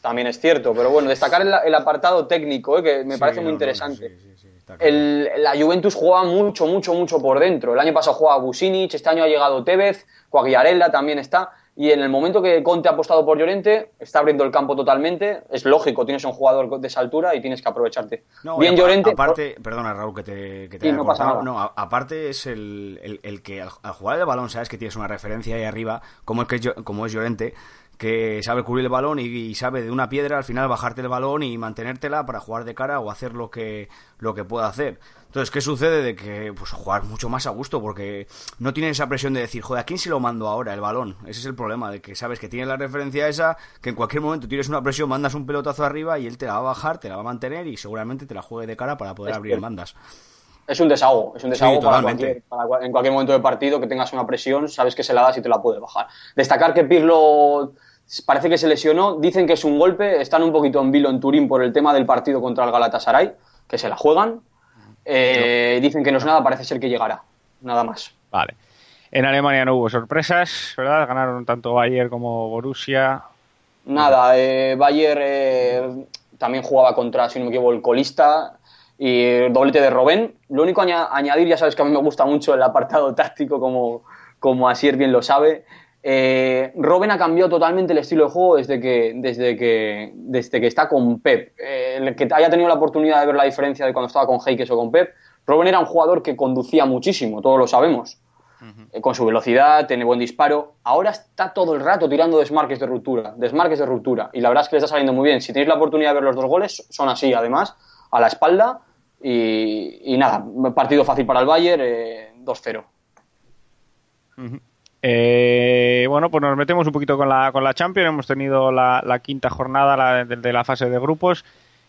También es cierto, pero bueno, destacar el, el apartado técnico, eh, que me Sí, parece muy no, interesante. sí, sí, claro. El- la Juventus juega mucho, mucho, mucho por dentro. El año pasado jugaba Businic, este año ha llegado Tevez, Coagliarella también está. Y en el momento que Conte ha apostado por Llorente, está abriendo el campo totalmente. Es lógico, tienes un jugador de esa altura y tienes que aprovecharte. No, Bien Llorente. Aparte, perdona Raúl que te, que te Sí, haya no pasa nada. No, a- aparte es el, el- el que al, al jugar el balón sabes que tienes una referencia ahí arriba, como es, que como es Llorente, que sabe cubrir el balón y, y sabe de una piedra al final bajarte el balón y mantenértela para jugar de cara o hacer lo que, lo que pueda hacer. Entonces, ¿qué sucede? De que pues jugar mucho más a gusto porque no tienes esa presión de decir, joder, ¿a quién se lo mando ahora el balón? Ese es el problema, de que sabes que tienes la referencia esa, que en cualquier momento tienes una presión, mandas un pelotazo arriba y él te la va a bajar, te la va a mantener y seguramente te la juegue de cara para poder Es abrir cierto. bandas. Es un desahogo, es un desahogo Sí, para, totalmente. cualquier, para en cualquier momento de partido que tengas una presión, sabes que se la das y te la puede bajar. Destacar que Pirlo parece que se lesionó, dicen que es un golpe, están un poquito en vilo en Turín por el tema del partido contra el Galatasaray, que se la juegan. Eh, Dicen que no es nada, parece ser que llegará, nada más. Vale. En Alemania no hubo sorpresas, ¿verdad? Ganaron tanto Bayern como Borussia. Nada, eh, Bayer eh, también jugaba contra, si no me equivoco, el colista y doblete de Robben. Lo único aña- añadir, ya sabes que a mí me gusta mucho el apartado táctico, como, como Asier bien lo sabe. Eh, Robben ha cambiado totalmente el estilo de juego desde que, desde que, desde que está con Pep. Eh, el que haya tenido la oportunidad de ver la diferencia de cuando estaba con Heikes o con Pep, Robben era un jugador que conducía muchísimo, todos lo sabemos eh, con su velocidad, tiene buen disparo. Ahora está todo el rato tirando desmarques de ruptura, desmarques de ruptura. Y la verdad es que le está saliendo muy bien. Si tenéis la oportunidad de ver los dos goles, son así, además, a la espalda. Y, y nada, partido fácil para el Bayern, eh, 2-0. Eh, bueno, pues nos metemos un poquito con la, con la Champions. Hemos tenido la, la quinta jornada la, de, de la fase de grupos,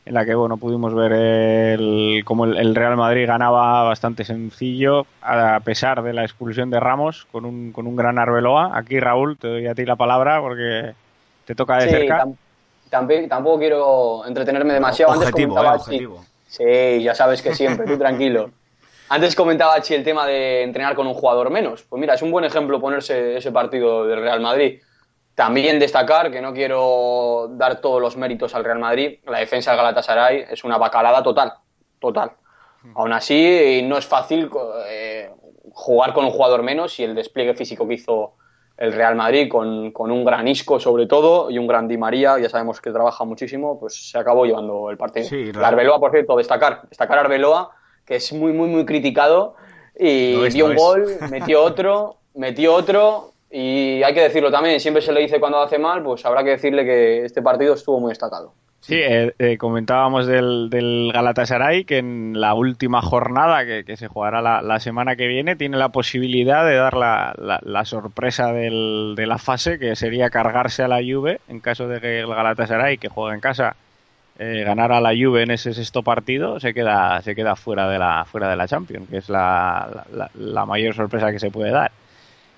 en la que bueno pudimos ver el, cómo el, el Real Madrid ganaba bastante sencillo, a pesar de la expulsión de Ramos, con un, con un gran Arbeloa. Aquí, Raúl, te doy a ti la palabra porque te toca de Sí, cerca. tam- tampoco, quiero entretenerme demasiado. Antes objetivo, comentaba- eh, sí. objetivo. Sí, ya sabes que siempre, tú tranquilo. Antes comentaba Chi el tema de entrenar con un jugador menos. Pues mira, es un buen ejemplo ponerse ese partido del Real Madrid. También destacar que no quiero dar todos los méritos al Real Madrid. La defensa del Galatasaray es una bacalada total, total. Aún así, no es fácil eh, jugar con un jugador menos y el despliegue físico que hizo el Real Madrid con, con un gran Isco sobre todo y un gran Di María, ya sabemos que trabaja muchísimo, pues se acabó llevando el partido. Sí, La Arbeloa, por cierto, destacar, destacar Arbeloa, que es muy, muy, muy criticado y Lo es, dio lo un es. gol, metió otro, metió otro y hay que decirlo también, siempre se le dice cuando hace mal, pues habrá que decirle que este partido estuvo muy destacado. Sí, eh, eh, comentábamos del, del Galatasaray que en la última jornada que, que se jugará la, la semana que viene tiene la posibilidad de dar la, la- la sorpresa del- de la fase que sería cargarse a la Juve en caso de que el Galatasaray que juega en casa eh, ganara a la Juve en ese sexto partido se queda se queda fuera de la fuera de la Champions que es la, la- mayor sorpresa que se puede dar.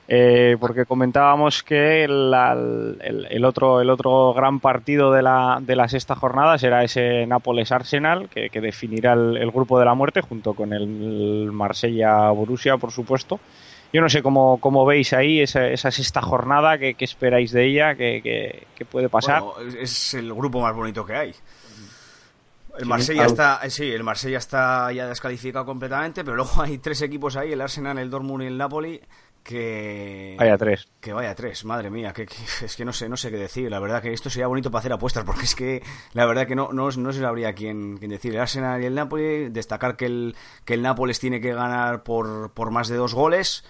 Eh, porque comentábamos que la- el, el otro, el otro gran partido de la, de la sexta jornada será ese Nápoles-Arsenal, que, que definirá el, grupo de la muerte, junto con el Marsella-Borussia, por supuesto. Yo no sé cómo, cómo veis ahí esa, esa sexta jornada, qué, esperáis de ella, qué, puede pasar. Es el grupo más bonito que hay. El Marsella está, eh, sí, el Marsella está ya descalificado completamente, pero luego hay tres equipos ahí, el Arsenal, el Dortmund y el Napoli, que Vaya tres. que vaya tres, madre mía, que, que- es que no sé, no sé qué decir. La verdad que esto sería bonito para hacer apuestas, porque es que la verdad que no, no, no se sabría quién, quién decir. El Arsenal y el Napoli, destacar que el, que el Nápoles tiene que ganar por, por más de dos goles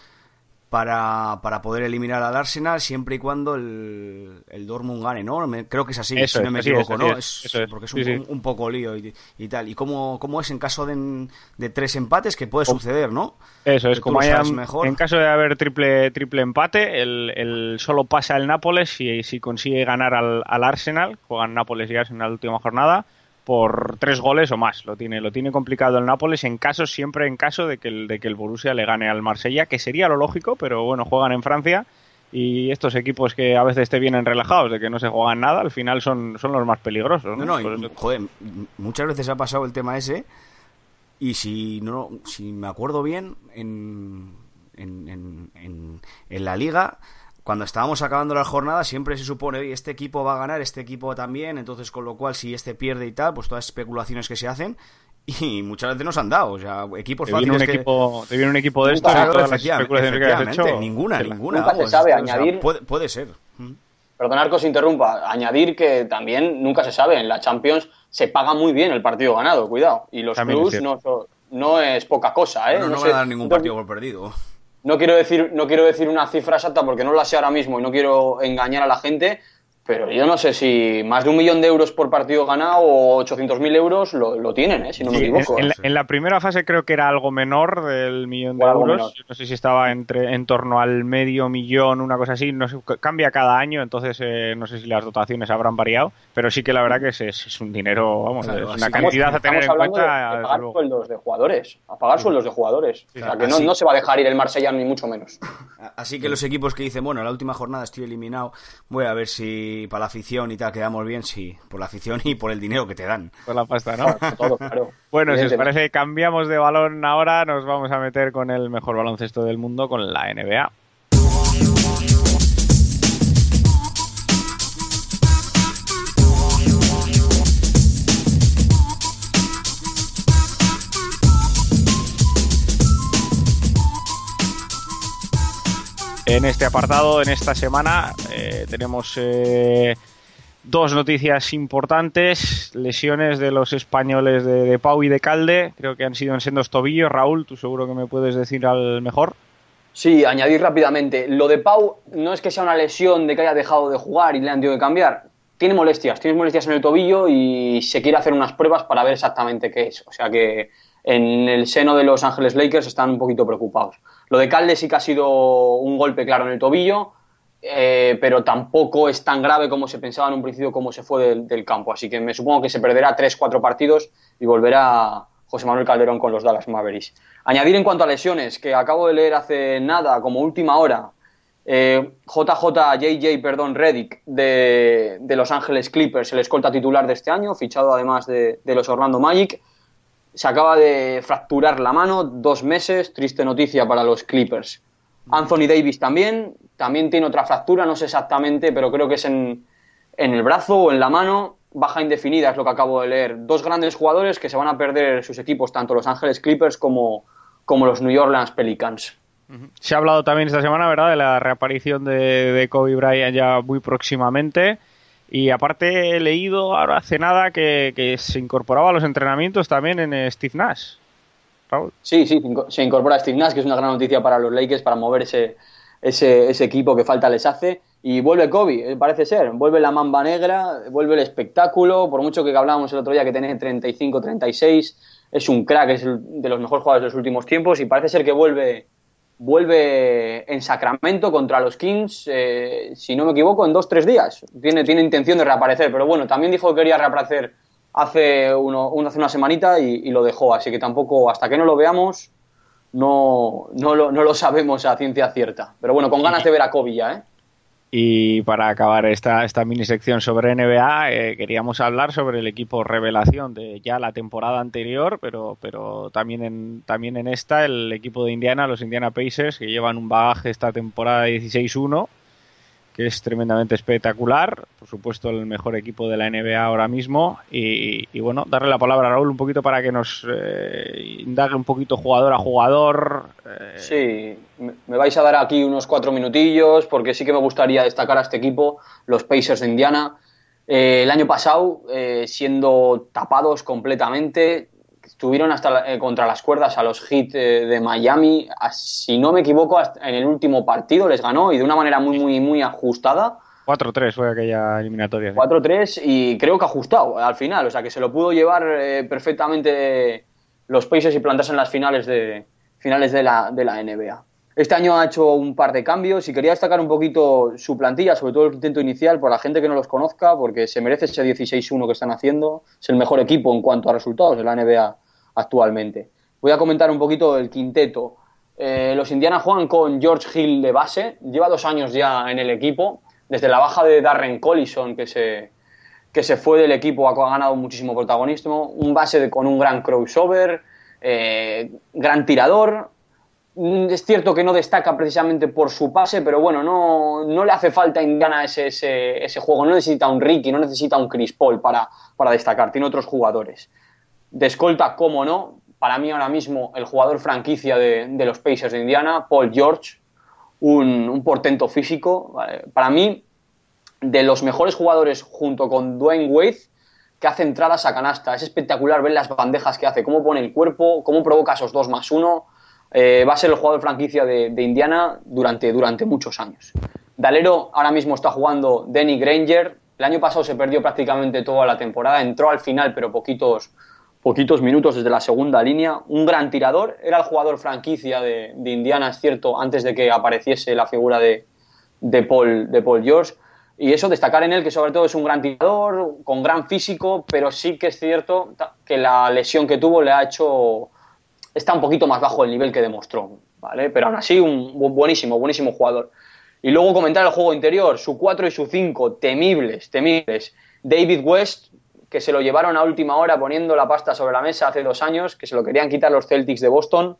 para, para poder eliminar al Arsenal, siempre y cuando el, el Dortmund gane, ¿no? Creo que es así, Eso si no me es, equivoco, ¿no? es, eso. Porque es un, sí. un- un poco lío y, y tal. ¿Y cómo, cómo es en caso de, de tres empates? Que puede suceder, ¿no? Eso es, Que como haya, mejor. en caso de haber triple, triple empate, el, el solo pasa el Nápoles si, si consigue ganar al, al Arsenal, juegan Nápoles y Arsenal la última jornada, por tres goles o más. Lo tiene, lo tiene complicado el Nápoles en caso, siempre en caso de que el, de que el Borussia le gane al Marsella, que sería lo lógico, pero bueno, juegan en Francia y estos equipos que a veces te vienen relajados de que no se juegan nada, al final son, son los más peligrosos. ¿no? No, no, y, joder, muchas veces ha pasado el tema ese y si no si me acuerdo bien en, en, en, en- en la liga cuando estábamos acabando la jornada siempre se supone "Oye, este equipo va a ganar, este equipo también, entonces con lo cual si este pierde y tal, pues todas las especulaciones que se hacen y muchas veces nos han dado, o sea, equipos te viene, un que... equipo, te viene un equipo de estos Claro, todas las efectivamente, especulaciones que has efectivamente, hecho. ninguna, ninguna. Nunca se sabe o sea, añadir- puede, puede ser. Mm. Perdonar que os interrumpa, añadir que también nunca se sabe, en la Champions se paga muy bien el partido ganado, cuidado. Y los También cierto. no, no es poca cosa, ¿eh? No, no sé- van a dar ningún no- partido por perdido. No quiero, decir, no quiero decir una cifra exacta porque no la sé ahora mismo y no quiero engañar a la gente, pero yo no sé si más de un millón de euros por partido ganado o 800.000 euros lo, lo tienen, ¿eh? si no me Sí, equivoco. En, en la, en la primera fase creo que era algo menor del millón de euros. menor. No sé si estaba entre en torno al medio millón, una cosa así. No sé, cambia cada año, entonces eh, no sé si las dotaciones habrán variado. Pero sí que la verdad que es, es- es un dinero, vamos, Claro, es una cantidad a tener en cuenta. de, de pagar luego. sueldos de jugadores, a pagar sueldos de jugadores. o sea, que no, no se va a dejar ir el Marsella ni mucho menos. Así que los equipos que dicen, bueno, la última jornada estoy eliminado, voy a ver si para la afición y tal quedamos bien, sí, por la afición y por el dinero que te dan. Por la pasta, ¿no? Todo, claro. Bueno, si os parece, cambiamos de balón ahora. Nos vamos a meter con el mejor baloncesto del mundo, con la NBA. En este apartado, en esta semana, eh, tenemos eh, dos noticias importantes. Lesiones de los españoles de, de Pau y de Calde. Creo que han sido en sendos tobillos. Raúl, tú seguro que me puedes decir al mejor. Sí, añadir rápidamente. Lo de Pau no es que sea una lesión de que haya dejado de jugar y le han tenido que cambiar. Tiene molestias, tiene molestias en el tobillo y se quiere hacer unas pruebas para ver exactamente qué es. O sea que en el seno de Los Ángeles Lakers están un poquito preocupados. Lo de Calde sí que ha sido un golpe claro en el tobillo, eh, pero tampoco es tan grave como se pensaba en un principio como se fue del, campo. Así que me supongo que se perderá 3-4 partidos y volverá José Manuel Calderón con los Dallas Mavericks. Añadir en cuanto a lesiones, que acabo de leer hace nada, como última hora, eh, JJ, JJ, perdón, Reddick de, Los Ángeles Clippers, el escolta titular de este año, fichado además de, de los Orlando Magic, se acaba de fracturar la mano, dos meses, triste noticia para los Clippers. Anthony Davis también, también tiene otra fractura, no sé exactamente, pero creo que es en, en el brazo o en la mano, baja indefinida es lo que acabo de leer. Dos grandes jugadores que se van a perder sus equipos, tanto los Ángeles Clippers como, como los New Orleans Pelicans. Se ha hablado también esta semana, ¿verdad?, de la reaparición de, de Kobe Bryant ya muy próximamente. Y aparte he leído ahora hace nada que, que se incorporaba a los entrenamientos también en eh, Steve Nash. Raúl. Sí, sí, se incorpora Steve Nash, que es una gran noticia para los Lakers, para mover ese, ese, equipo que falta les hace. Y vuelve Kobe, eh, parece ser. Vuelve la mamba negra, vuelve el espectáculo. Por mucho que hablábamos el otro día que tiene 35, 36, es un crack, es de los mejores jugadores de los últimos tiempos. Y parece ser que vuelve, vuelve en Sacramento contra los Kings, eh, si no me equivoco, en dos, tres días. Tiene, tiene intención de reaparecer, pero bueno, también dijo que quería reaparecer hace, uno, un- hace una semanita y, y lo dejó. Así que tampoco, hasta que no lo veamos, no, no, lo, no lo sabemos a ciencia cierta. Pero bueno, con ganas de ver a Kobe ya, ¿eh? Y para acabar esta, esta mini sección sobre NBA, eh, queríamos hablar sobre el equipo revelación de ya la temporada anterior, pero, pero también, en, también en esta, el equipo de Indiana, los Indiana Pacers, que llevan un bagaje esta temporada 16-1, que es tremendamente espectacular. Por supuesto, el mejor equipo de la NBA ahora mismo. Y, bueno, darle la palabra a Raúl un poquito para que nos eh, indague un poquito jugador a jugador. eh, Sí, me me vais a dar aquí unos cuatro minutillos porque sí que me gustaría destacar a este equipo, los Pacers de Indiana. Eh, el año pasado, eh, siendo tapados completamente, estuvieron hasta eh, contra las cuerdas a los Heat eh, de Miami. A- si no me equivoco, en el último partido les ganó y de una manera muy, muy, muy ajustada. 4-3 fue aquella eliminatoria. sí. 4-3 y creo que ajustado al final, o sea que se lo pudo llevar eh, perfectamente los Pacers y plantarse en las finales de finales de la, de la NBA. Este año ha hecho un par de cambios y quería destacar un poquito su plantilla, sobre todo el intento inicial, por la gente que no los conozca, porque se merece ese 16-1 que están haciendo. Es el mejor equipo en cuanto a resultados de la NBA actualmente. Voy a comentar un poquito el quinteto. Eh, los Indiana juegan con George Hill de base, lleva dos años ya en el equipo, desde la baja de Darren Collison, que se, que se fue del equipo, ha ganado muchísimo protagonismo, un base con un gran crossover, eh, gran tirador. Mm, Es cierto que no destaca precisamente por su pase, pero bueno, no, no le hace falta a Indiana ese, ese, ese juego. No necesita un Ricky, no necesita un Chris Paul para, para destacar, tiene otros jugadores. De escolta, cómo no, para mí ahora mismo el jugador franquicia de, los Pacers de Indiana, Paul George, un, portento físico. Para mí, de los mejores jugadores junto con Dwayne Wade que hace entradas a canasta. Es espectacular ver las bandejas que hace, cómo pone el cuerpo, cómo provoca esos dos más uno. Eh, va a ser el jugador franquicia de, de Indiana durante, durante muchos años. Dalero ahora mismo está jugando Denny Granger. El año pasado se perdió prácticamente toda la temporada, entró al final, pero poquitos, poquitos minutos desde la segunda línea. Un gran tirador, era el jugador franquicia de, de Indiana, es cierto, antes de que apareciese la figura de, de Paul, de Paul George. Y eso, destacar en él que sobre todo es un gran tirador, con gran físico, pero sí que es cierto que la lesión que tuvo le ha hecho... Está un poquito más bajo del nivel que demostró, ¿vale? Pero aún así, un bu- buenísimo, buenísimo jugador. Y luego comentar el juego interior, su 4 y su 5, temibles, temibles. David West, que se lo llevaron a última hora poniendo la pasta sobre la mesa hace dos años, que se lo querían quitar los Celtics de Boston.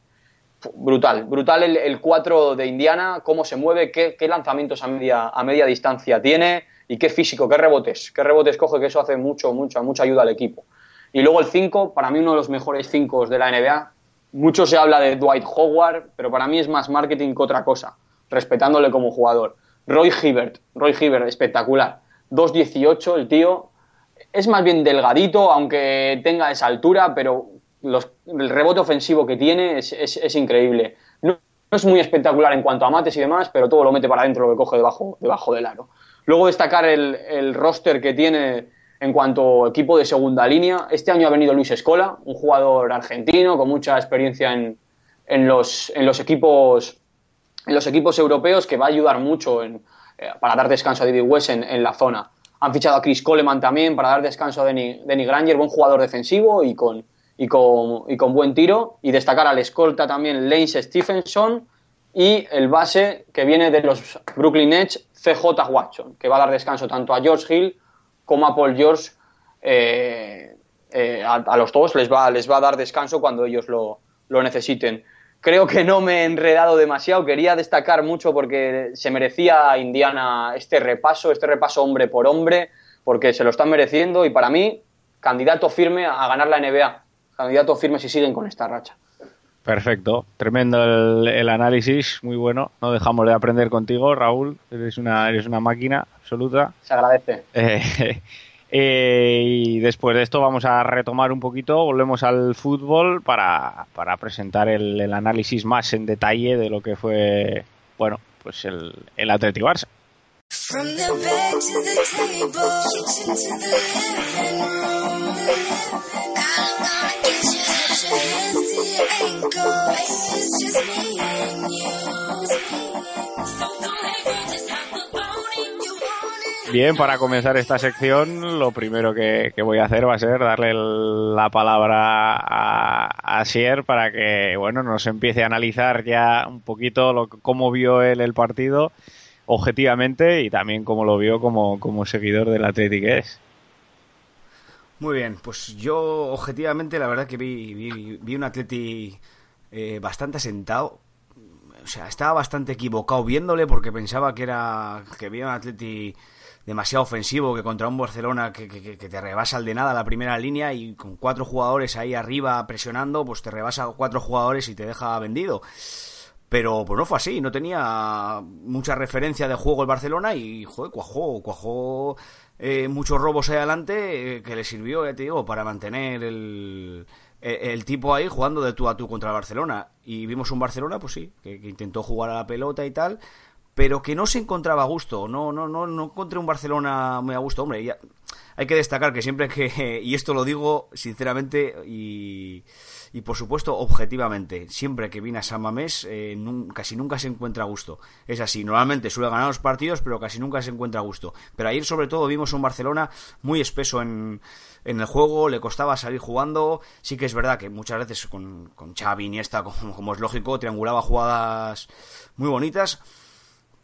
Brutal, brutal el, el 4 de Indiana, cómo se mueve, qué, qué lanzamientos a media, a media distancia tiene y qué físico, qué rebotes, qué rebotes coge, que eso hace mucho, mucha, mucha ayuda al equipo. Y luego el 5, para mí uno de los mejores 5 de la NBA. Mucho se habla de Dwight Howard, pero para mí es más marketing que otra cosa, respetándole como jugador. Roy Hibbert, Roy Hibbert, espectacular. 2.18, el tío. Es más bien delgadito, aunque tenga esa altura, pero el rebote ofensivo que tiene es, es- es increíble. No, es muy espectacular en cuanto a mates y demás, pero todo lo mete para adentro, lo que coge debajo, debajo del aro. Luego destacar el, el roster que tiene en cuanto a equipo de segunda línea. Este año ha venido Luis Escola, un jugador argentino con mucha experiencia en, en los, en los equipos en los equipos europeos que va a ayudar mucho eh, para dar descanso a David West en la zona. Han fichado a Chris Coleman también para dar descanso a Denny, Granger, buen jugador defensivo y con, y, con, y con buen tiro. Y destacar al escolta también Lance Stephenson y el base que viene de los Brooklyn Nets, CJ Watson, que va a dar descanso tanto a George Hill como a Paul George eh, eh, a, a los dos les va, les va a dar descanso cuando ellos lo, lo necesiten. Creo que no me he enredado demasiado, quería destacar mucho porque se merecía Indiana este repaso, este repaso hombre por hombre, porque se lo están mereciendo y para mí, candidato firme a ganar la NBA, candidato firme si siguen con esta racha. Perfecto, tremendo el, el análisis, muy bueno. No dejamos de aprender contigo, Raúl. Eres una, eres una máquina absoluta. Se agradece. Eh, eh, y después de esto vamos a retomar un poquito, volvemos al fútbol para, para presentar el, el análisis más en detalle de lo que fue, bueno, pues el, el Atleti Barça. Bien, para comenzar esta sección, lo primero que, voy a hacer va a ser darle la palabra a, a Sier para que, bueno, nos empiece a analizar ya un poquito lo, cómo vio él el partido objetivamente y también cómo lo vio como, como seguidor del Athletic que es. Muy bien, pues yo objetivamente la verdad que vi, vi, vi un Atleti eh, bastante asentado. O sea, estaba bastante equivocado viéndole porque pensaba que era que había un Atleti demasiado ofensivo que contra un Barcelona que, te rebasa el de nada la primera línea y con cuatro jugadores ahí arriba presionando, pues te rebasa cuatro jugadores y te deja vendido. Pero pues no fue así, no tenía mucha referencia de juego el Barcelona y joder, cuajó, cuajó eh, muchos robos ahí adelante eh, que le sirvió, ya te digo, para mantener el, el, el tipo ahí jugando de tú a tú contra el Barcelona. Y vimos un Barcelona, pues sí, que intentó jugar a la pelota y tal, pero que no se encontraba a gusto. No, no, no, no encontré un Barcelona muy a gusto, hombre. ya- hay que destacar que siempre que, y esto lo digo sinceramente y, y por supuesto objetivamente, siempre que viene a San Mamés eh, nun- casi nunca se encuentra a gusto. Es así, normalmente suele ganar los partidos, pero casi nunca se encuentra a gusto. Pero ayer sobre todo vimos un Barcelona muy espeso en, en el juego, le costaba salir jugando. Sí que es verdad que muchas veces con, con Xavi, Iniesta, como, como es lógico, triangulaba jugadas muy bonitas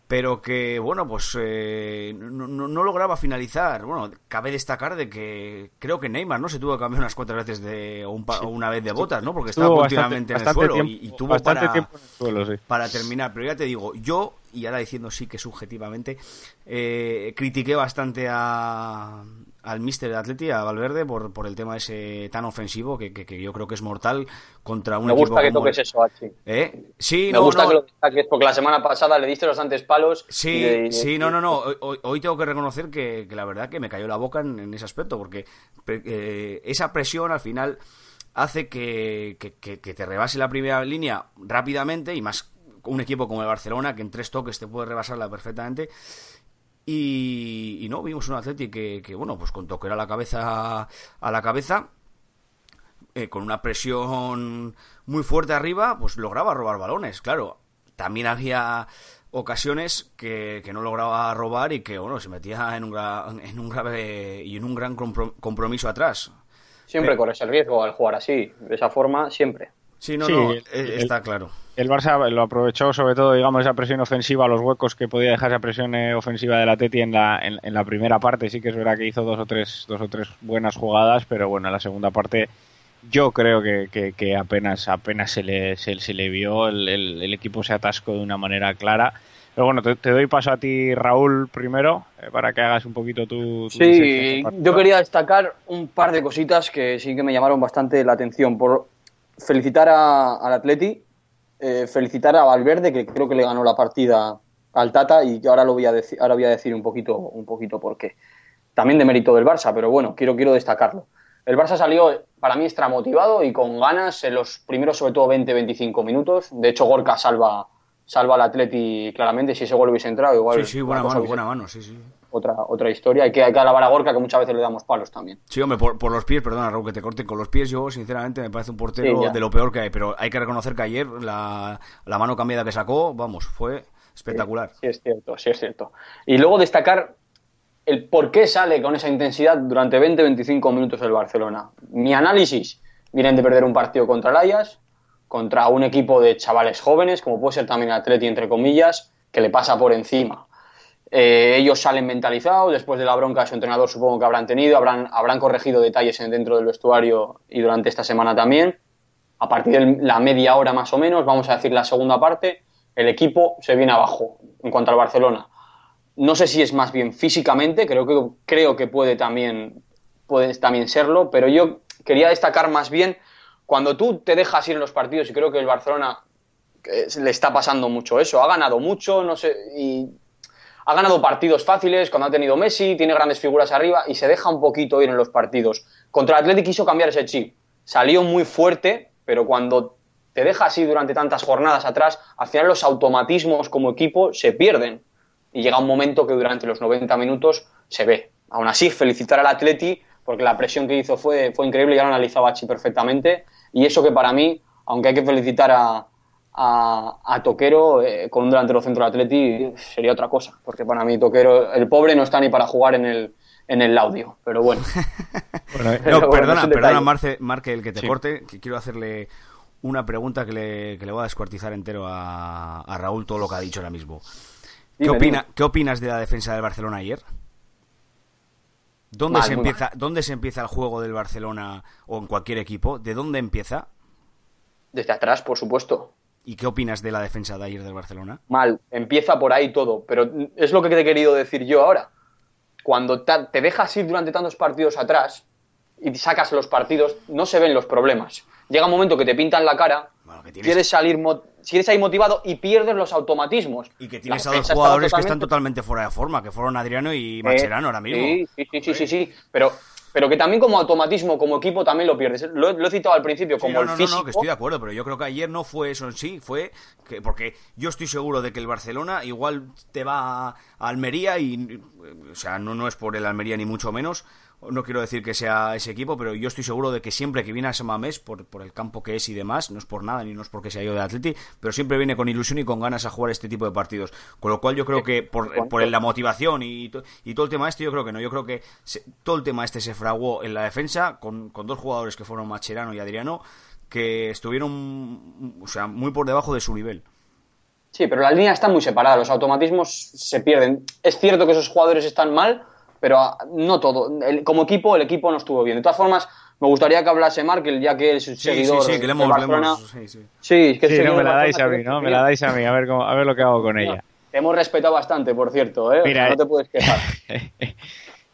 pero que bueno pues eh, no, no- no lograba finalizar. Bueno cabe destacar de que creo que Neymar no se tuvo que cambiar unas cuantas veces de o, un pa- o una vez de botas no porque estaba continuamente en el bastante suelo tiempo- y, y tuvo bastante para tiempo en el suelo, sí. para terminar. Pero ya te digo yo y ahora diciendo sí que subjetivamente eh, critiqué bastante a al mister de Atleti, a Valverde, por, por el tema ese tan ofensivo que, que- que yo creo que es mortal contra un Me equipo gusta que como toques el- eso, Hachi. ¿Eh? Sí, Me no, gusta no, que lo destaques porque la semana pasada le diste los antes palos. Sí, de- sí, no, no, no. Hoy, hoy- tengo que reconocer que, que la verdad que me cayó la boca en, en ese aspecto, porque eh, esa presión al final hace que, que- que- que te rebase la primera línea rápidamente y más un equipo como el Barcelona que en tres toques te puede rebasarla perfectamente. Y, y no, vimos un Atleti que, que, bueno, pues con toque a la cabeza a la cabeza eh, con una presión muy fuerte arriba, pues lograba robar balones, claro. También había ocasiones que, que no lograba robar y que, bueno, se metía en un, gra- en un grave y en un gran compro- compromiso atrás. Siempre Pero- corres el riesgo al jugar así, de esa forma, siempre. Sí, no, Sí, no, el- eh, el- está claro. El Barça lo aprovechó sobre todo, digamos, esa presión ofensiva, los huecos que podía dejar esa presión eh, ofensiva de la Teti en la, en, en la primera parte. Sí que es verdad que hizo dos o tres, dos o tres buenas jugadas, pero bueno, en la segunda parte yo creo que, que- que apenas, apenas se le, se, se le vio, el, el- el equipo se atascó de una manera clara. Pero bueno, te, te doy paso a ti, Raúl, primero, eh, para que hagas un poquito tu... tu Sí, yo quería destacar un par de cositas que sí que me llamaron bastante la atención. Por felicitar a- al Atleti, eh, felicitar a Valverde, que creo que le ganó la partida al Tata, y ahora lo voy a decir, ahora voy a decir un poquito, un poquito por qué. También de mérito del Barça, pero bueno, quiero, quiero destacarlo. El Barça salió, para mí, extra motivado y con ganas en los primeros, sobre todo, 20-25 minutos. De hecho, Gorka salva, salva al Atleti claramente. Si ese gol hubiese entrado, igual. Sí, sí, buena mano, hubiese buena mano, sí, sí. Otra, otra historia. Hay que, hay que alabar a Gorka, que muchas veces le damos palos también. Sí, hombre, por, por los pies, perdona, Raúl, que te corten con los pies, yo sinceramente me parece un portero Sí, de lo peor que hay, pero hay que reconocer que ayer la, la mano cambiada que sacó, vamos, fue espectacular. Sí, es cierto, sí es cierto. Y luego destacar el por qué sale con esa intensidad durante 20-25 minutos el Barcelona. Mi análisis, vienen de perder un partido contra el Ajax, contra un equipo de chavales jóvenes, como puede ser también Atleti, entre comillas, que le pasa por encima. Eh, ellos salen mentalizados, después de la bronca de su entrenador supongo que habrán tenido, habrán, habrán corregido detalles en- dentro del vestuario y durante esta semana también. A partir de la media hora más o menos, vamos a decir la segunda parte, el equipo se viene abajo en cuanto al Barcelona. No sé si es más bien físicamente, creo que, creo que puede también, puede también serlo, pero yo quería destacar más bien cuando tú te dejas ir en los partidos y creo que el Barcelona eh, le está pasando mucho eso, ha ganado mucho, no sé, y ha ganado partidos fáciles cuando ha tenido Messi, tiene grandes figuras arriba y se deja un poquito ir en los partidos. Contra el Athletic quiso cambiar ese chip, salió muy fuerte, pero cuando te deja así durante tantas jornadas atrás, al final los automatismos como equipo se pierden y llega un momento que durante los 90 minutos se ve. Aún así, felicitar al Atleti porque la presión que hizo fue, fue increíble, ya lo analizaba Chi perfectamente y eso que para mí, aunque hay que felicitar a, a, a Toquero eh, con un delantero centro del Atleti sería otra cosa, porque para mí Toquero, el pobre no está ni para jugar en el, en el audio, pero bueno. Bueno, eh, Pero No, bueno, perdona, perdona. Marce, Marque, el que te Sí. corte, que quiero hacerle una pregunta que le, que le voy a descuartizar entero a, a Raúl todo lo que ha dicho ahora mismo. ¿Qué, opina, dime. ¿Qué opinas de la defensa del Barcelona ayer? ¿Dónde, Mal, se empieza, ¿Dónde se empieza el juego del Barcelona o en cualquier equipo? ¿De dónde empieza? Desde atrás, por supuesto. ¿Y qué opinas de la defensa de ayer del Barcelona? Mal, empieza por ahí todo, pero es lo que te he querido decir yo ahora. Cuando te dejas ir durante tantos partidos atrás y sacas los partidos, no se ven los problemas. Llega un momento que te pintan la cara, Bueno, que tienes- quieres salir, mo- quieres salir motivado y pierdes los automatismos. Y que tienes La a dos jugadores que están totalmente- fuera de forma, que fueron Adriano y Macherano ahora mismo. Sí, sí, sí, sí, sí, sí. Pero, pero que también como automatismo, como equipo, también lo pierdes. Lo, lo he citado al principio Sí, como no, el no, no, físico. no, que estoy de acuerdo, pero yo creo que ayer no fue eso en sí, fue que porque yo estoy seguro de que el Barcelona igual te va a Almería y, o sea, no, no es por el Almería ni mucho menos, no quiero decir que sea ese equipo, pero yo estoy seguro de que siempre que viene a Samamés, por, por el campo que es y demás, no es por nada ni no es porque se ha ido de Atleti, pero siempre viene con ilusión y con ganas a jugar este tipo de partidos. Con lo cual yo creo que por, por la motivación y, y todo el tema este, yo creo que no, yo creo que se- todo el tema este se fraguó en la defensa con, con dos jugadores que fueron Macherano y Adriano, que estuvieron o sea, muy por debajo de su nivel. Sí, pero las líneas están muy separadas, los automatismos se pierden. Es cierto que esos jugadores están mal, pero ah, no todo. El- como equipo, el equipo no estuvo bien. De todas formas, me gustaría que hablase Markel, ya que es Sí, seguidor sí, sí, que le de hemos, le Barcelona. hemos- sí, sí. Sí, que Sí, no me la dais a mí, ¿no? Me la dais a mí, a ver, cómo, a ver lo que hago con ella. Te hemos respetado bastante, por cierto, ¿eh? O sea, Mira, no te puedes quejar.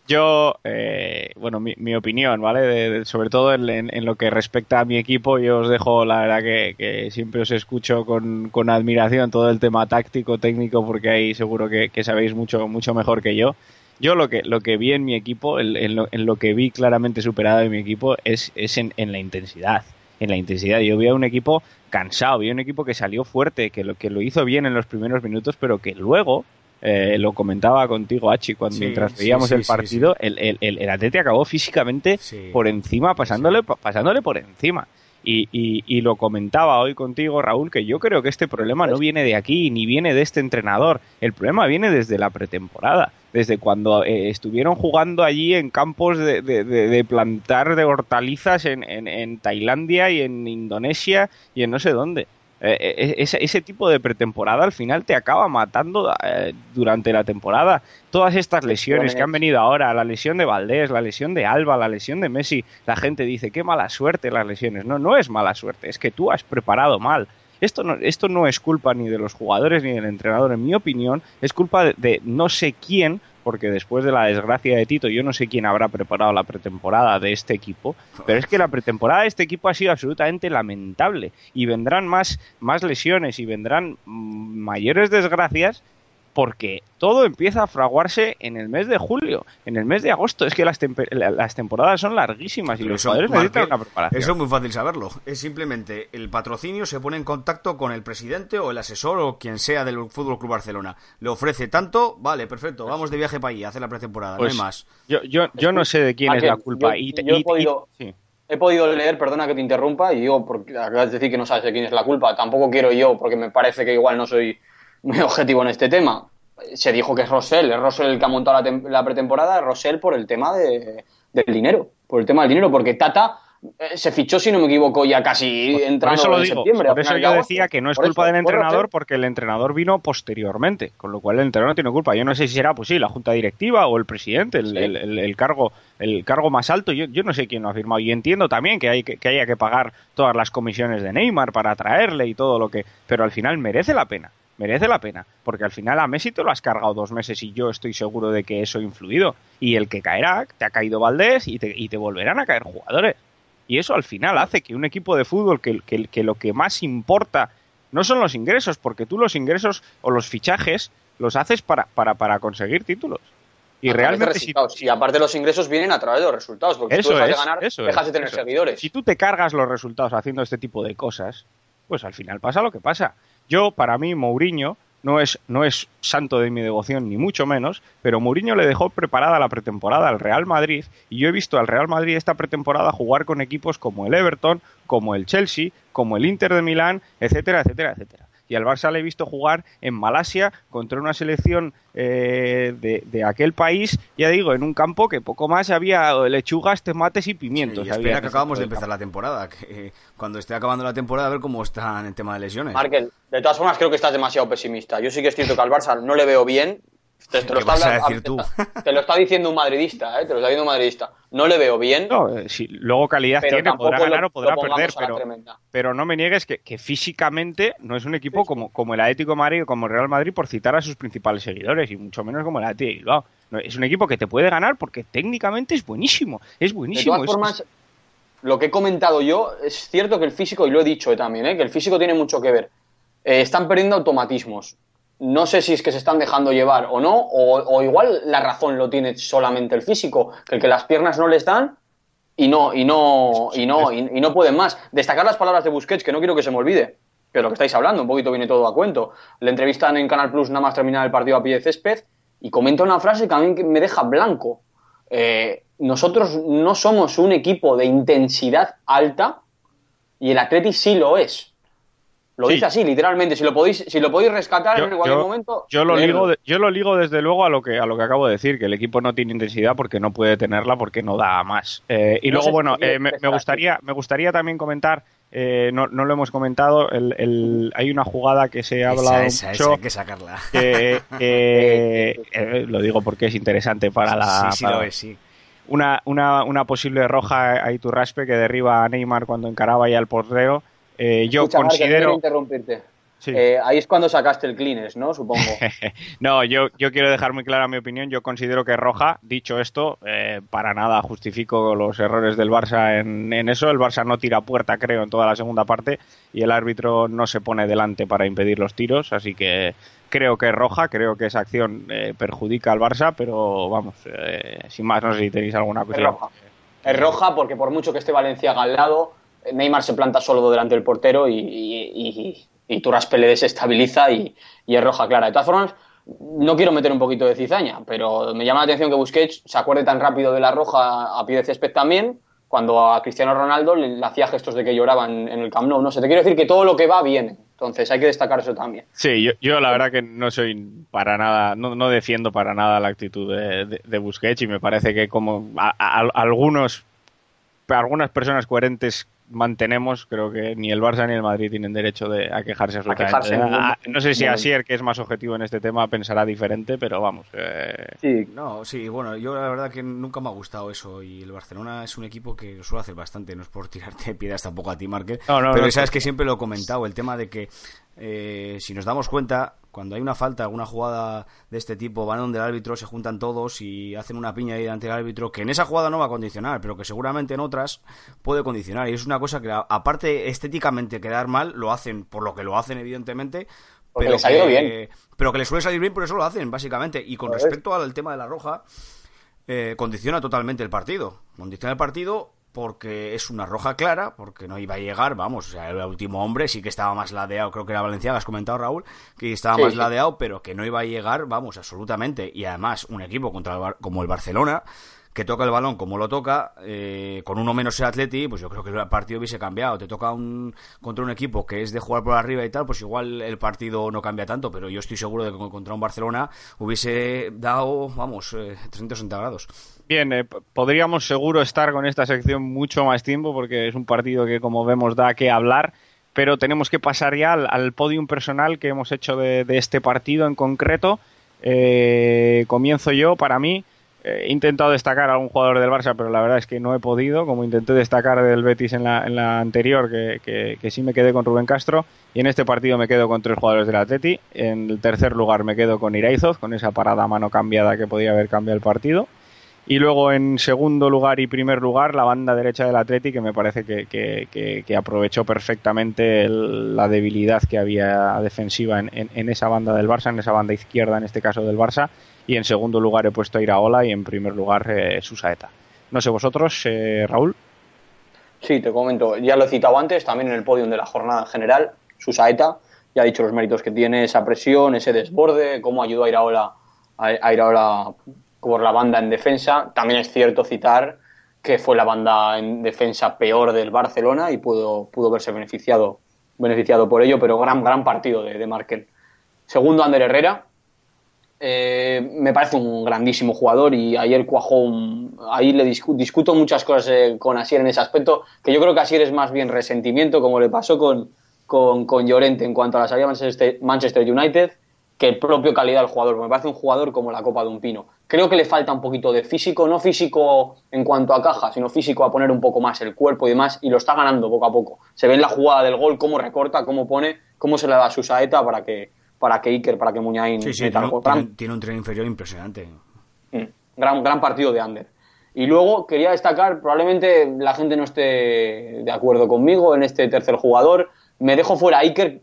Yo, eh, bueno, mi, mi opinión, ¿vale? De- de- sobre todo en, en- en lo que respecta a mi equipo, yo os dejo, la verdad, que, que siempre os escucho con, con admiración todo el tema táctico, técnico, porque ahí seguro que, que sabéis mucho, mucho mejor que yo. Yo lo que, lo que vi en mi equipo, el- en, lo, en lo que vi claramente superado en mi equipo, es, es en, en la intensidad. En la intensidad. Yo vi a un equipo cansado, vi a un equipo que salió fuerte, que lo, que lo hizo bien en los primeros minutos, pero que luego, eh, lo comentaba contigo, Achi, cuando Sí, mientras veíamos sí, el partido, El, el, el, Atleti acabó físicamente por encima, pasándole, pasándole por encima. Y, y, y lo comentaba hoy contigo, Raúl, que yo creo que este problema no viene de aquí, ni viene de este entrenador. El problema viene desde la pretemporada, desde cuando eh, estuvieron jugando allí en campos de, de- de- plantar de hortalizas en, en- en Tailandia y en Indonesia y en no sé dónde. Eh, eh, ese, ese tipo de pretemporada al final te acaba matando eh, durante la temporada. Todas estas lesiones que han venido ahora, la lesión de Valdés, la lesión de Alba, la lesión de Messi, la gente dice, qué mala suerte las lesiones. No, no es mala suerte, es que tú has preparado mal. Esto no, esto no es culpa ni de los jugadores ni del entrenador, en mi opinión, es culpa de, de no sé quién, porque después de la desgracia de Tito, yo no sé quién habrá preparado la pretemporada de este equipo, pero es que la pretemporada de este equipo ha sido absolutamente lamentable y vendrán más, más lesiones y vendrán mm, mayores desgracias porque todo empieza a fraguarse en el mes de julio, en el mes de agosto. Es que las, las temporadas son larguísimas y Pero los eso, jugadores necesitan una preparación. Eso es muy fácil saberlo. Es simplemente el patrocinio se pone en contacto con el presidente o el asesor o quien sea del Fútbol Club Barcelona. Le ofrece tanto, vale, perfecto, vamos de viaje para allí a hacer la pretemporada, Pues, no hay más. Yo, yo, yo no sé de quién es Markel, la culpa. yo- y, yo he y- podido- sí. He podido leer, perdona que te interrumpa, y digo, porque acabas de decir que no sabes de quién es la culpa. Tampoco quiero yo, porque me parece que igual no soy muy objetivo en este tema. Se dijo que es Rosell, es Rosell el que ha montado la, la pretemporada, es Rosell por el tema de- del dinero, por el tema del dinero, porque Tata eh, se fichó, si no me equivoco, ya casi Por entrando eso lo en digo, septiembre. por eso de yo decía que no es Por culpa eso, del entrenador porque el entrenador vino posteriormente, con lo cual el entrenador no tiene culpa. Yo no sé si será, pues sí, la junta directiva o el presidente, el, Sí. el- el- el cargo el cargo más alto. Yo, yo no sé quién lo ha firmado y entiendo también que, hay que, que haya que pagar todas las comisiones de Neymar para traerle y todo lo que, pero al final merece la pena. Merece la pena, porque al final a Messi te lo has cargado dos meses y yo estoy seguro de que eso ha influido. Y el que caerá, te ha caído Valdés y te, y te volverán a caer jugadores. Y eso al final hace que un equipo de fútbol que, que- que lo que más importa no son los ingresos, porque tú los ingresos o los fichajes los haces para, para, para conseguir títulos. Y A realmente si. Y aparte los ingresos vienen a través de los resultados, porque eso tú dejas es, de ganar, eso dejas es, de tener eso es. seguidores. Si tú te cargas los resultados haciendo este tipo de cosas, pues al final pasa lo que pasa. Yo, para mí, Mourinho no es, no es santo de mi devoción, ni mucho menos, pero Mourinho le dejó preparada la pretemporada al Real Madrid y yo he visto al Real Madrid esta pretemporada jugar con equipos como el Everton, como el Chelsea, como el Inter de Milán, etcétera, etcétera, etcétera. Y al Barça le he visto jugar en Malasia contra una selección eh, de, de aquel país, ya digo, en un campo que poco más había lechugas, tomates y pimientos. y espera que acabamos de campo. empezar la temporada. Que eh, cuando esté acabando la temporada, a ver cómo están en el tema de lesiones. Markel, de todas formas creo que estás demasiado pesimista. Yo sí que es cierto que al Barça no le veo bien. Te, te lo, ¿Qué está, vas a hablando- decir tú? te- te lo está diciendo un madridista, ¿eh? te lo está diciendo un madridista. No le veo bien, No, eh, sí, luego calidad tiene, podrá ganar lo- o podrá perder, pero, no me niegues que, que físicamente no es un equipo como, como el Atlético de Madrid o como el Real Madrid por citar a sus principales seguidores y mucho menos como el Atlético de Bilbao. No, es un equipo que te puede ganar porque técnicamente es buenísimo, es De buenísimo. todas es- formas, lo que he comentado yo, es cierto que el físico, y lo he dicho también, ¿eh? que el físico tiene mucho que ver. Eh, están perdiendo automatismos. No sé si es que se están dejando llevar o no, o, igual la razón lo tiene solamente el físico, que el que las piernas no les dan y no, y no, y no, y, y no pueden más. Destacar las palabras de Busquets, que no quiero que se me olvide, que lo que estáis hablando, un poquito viene todo a cuento. Le entrevistan en Canal Plus nada más terminar el partido a pie de césped y comenta una frase que a mí me deja blanco. Eh, nosotros no somos un equipo de intensidad alta y el Atleti sí lo es. Lo Sí. dice así, literalmente. Si lo podéis, si lo podéis rescatar Yo, en cualquier yo- momento. yo lo ligo, de- yo lo ligo desde luego a lo que a lo que acabo de decir, que el equipo no tiene intensidad porque no puede tenerla porque no da más. Eh, y No luego bueno, eh, me, gustaría me gustaría también comentar, eh, no, no lo hemos comentado, el, el- hay una jugada que se ha hablado esa, esa, mucho. esa, hay que sacarla. que, eh, lo digo porque es interesante para la sí, sí para- lo es, sí. una, una, una posible roja a Iturraspe que derriba a Neymar cuando encaraba ya el portero. Eh, yo Escucha, considero interrumpirte. Sí. Eh, ahí es cuando sacaste el Kleenex, ¿no? Supongo. No, yo, yo quiero dejar muy clara mi opinión. Yo considero que es roja. Dicho esto, eh, para nada justifico los errores del Barça en, en eso. El Barça no tira puerta, creo, en toda la segunda parte y el árbitro no se pone delante para impedir los tiros. Así que creo que es roja. Creo que esa acción eh, perjudica al Barça, pero vamos, eh, sin más, no sé si tenéis alguna Es cuestión. roja. Es roja porque por mucho que esté Valenciaga al lado, Neymar se planta solo delante del portero y, y, y, y desestabiliza y, y es roja clara. De todas formas, no quiero meter un poquito de cizaña, pero me llama la atención que Busquets se acuerde tan rápido de la roja a pie de césped también, cuando a Cristiano Ronaldo le, hacía gestos de que lloraban en el Camp. No sé, te quiero decir que todo lo que va viene. Entonces hay que destacar eso también. Sí, yo, yo la verdad que no soy para nada, no, no defiendo para nada la actitud de, de, Busquets y me parece que como a- algunos, algunas personas coherentes mantenemos, creo que ni el Barça ni el Madrid tienen derecho de, a quejarse absolutamente. Ah, no sé si. Asier, que es más objetivo en este tema, pensará diferente, pero vamos. eh, Sí, No, sí, bueno, yo la verdad que nunca me ha gustado eso y el Barcelona es un equipo que suele hacer bastante, no es por tirarte piedras tampoco a ti, Marque, No, no, pero no, sabes que siempre lo he comentado, el tema de que eh, si nos damos cuenta, cuando hay una falta, alguna jugada de este tipo, van donde el árbitro, se juntan todos y hacen una piña ahí delante del árbitro, que en esa jugada no va a condicionar, pero que seguramente en otras puede condicionar. Y es una cosa que, aparte estéticamente quedar mal, lo hacen por lo que lo hacen, evidentemente, Porque pero les ha ido que- bien. Pero que les suele salir bien, por eso lo hacen, básicamente. Y con Joder. respecto al tema de la roja, eh, condiciona totalmente el partido. Condiciona el partido porque es una roja clara, porque no iba a llegar, vamos, o sea, el último hombre sí que estaba más ladeado, creo que era Valenciaga, has comentado Raúl, que estaba Sí, más sí. ladeado, pero que no iba a llegar, vamos, absolutamente. Y además, un equipo contra el Bar- como el Barcelona, que toca el balón como lo toca, eh, con uno menos el Atleti, pues yo creo que el partido hubiese cambiado. Te toca un, contra un equipo que es de jugar por arriba y tal, pues igual el partido no cambia tanto, pero yo estoy seguro de que contra un Barcelona hubiese dado, vamos, eh, 360 grados. Bien, eh, podríamos seguro estar con esta sección mucho más tiempo porque es un partido que como vemos da que hablar, pero tenemos que pasar ya al, al podium personal que hemos hecho de, este partido en concreto. Eh, comienzo yo, para mí, he intentado destacar a algún jugador del Barça, pero la verdad es que no he podido, como intenté destacar del Betis en la, en la anterior, que, que- sí me quedé con Rubén Castro, y en este partido me quedo con tres jugadores del Atleti. En el tercer lugar me quedo con Iraizoz, con esa parada a mano cambiada que podía haber cambiado el partido. Y luego en segundo lugar y primer lugar la banda derecha del Atleti que me parece que, que- aprovechó perfectamente la debilidad que había defensiva en, en- en esa banda del Barça, en esa banda izquierda en este caso del Barça. Y en segundo lugar he puesto a Iraola y en primer lugar eh, Susaeta. No sé vosotros, eh, Raúl. Sí, te comento, ya lo he citado antes, también en el podio de la jornada en general, Susaeta, ya ha dicho los méritos que tiene, esa presión, ese desborde, cómo ayudó a Iraola, Iraola por la banda en defensa. También es cierto citar que fue la banda en defensa peor del Barcelona y pudo, pudo verse beneficiado, beneficiado por ello, pero gran, gran partido de, de Markel. Segundo, Ander Herrera, eh, me parece un grandísimo jugador y ayer cuajó ahí le discu- discuto muchas cosas eh, con Asier en ese aspecto que yo creo que Asier es más bien resentimiento como le pasó con, con, Llorente en cuanto a la salida de Manchester, United que el propio calidad del jugador me parece un jugador como la copa de un pino. Creo que le falta un poquito de físico no físico en cuanto a caja sino físico a poner un poco más el cuerpo y demás y lo está ganando poco a poco. Se ve en la jugada del gol cómo recorta cómo pone cómo se le da su saeta para que para que Iker para que Muñain Sí, sí, tiene, un- tiene, un tren inferior impresionante. Mm, Gran, gran partido de Ander. Y luego quería destacar, probablemente la gente no esté de acuerdo conmigo en este tercer jugador. Me dejo fuera a Iker,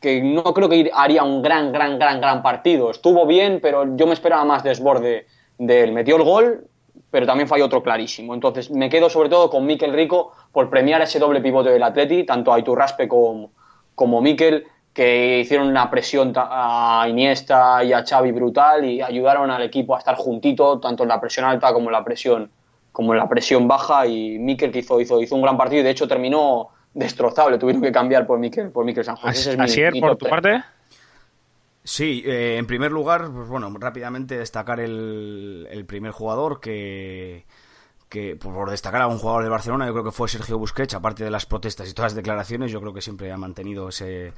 que no creo que haría un gran, gran, gran, gran partido. Estuvo bien, pero yo me esperaba más desborde de él. Metió el gol, pero también falló otro clarísimo. Entonces me quedo sobre todo con Mikel Rico por premiar ese doble pivote del Atleti, tanto a Iturraspe como, como Mikel, que hicieron una presión a Iniesta y a Xavi brutal y ayudaron al equipo a estar juntito, tanto en la presión alta como en la presión, como en la presión baja. Y Mikel que hizo, hizo, hizo un gran partido y de hecho terminó destrozado, le tuvieron que cambiar por Mikel, por Mikel San José. Es mi- Asier, mi por tu parte. Sí, eh, en primer lugar, pues bueno, rápidamente destacar el, el primer jugador que, que por, por destacar a un jugador de Barcelona, yo creo que fue Sergio Busquets, aparte de las protestas y todas las declaraciones, yo creo que siempre ha mantenido ese,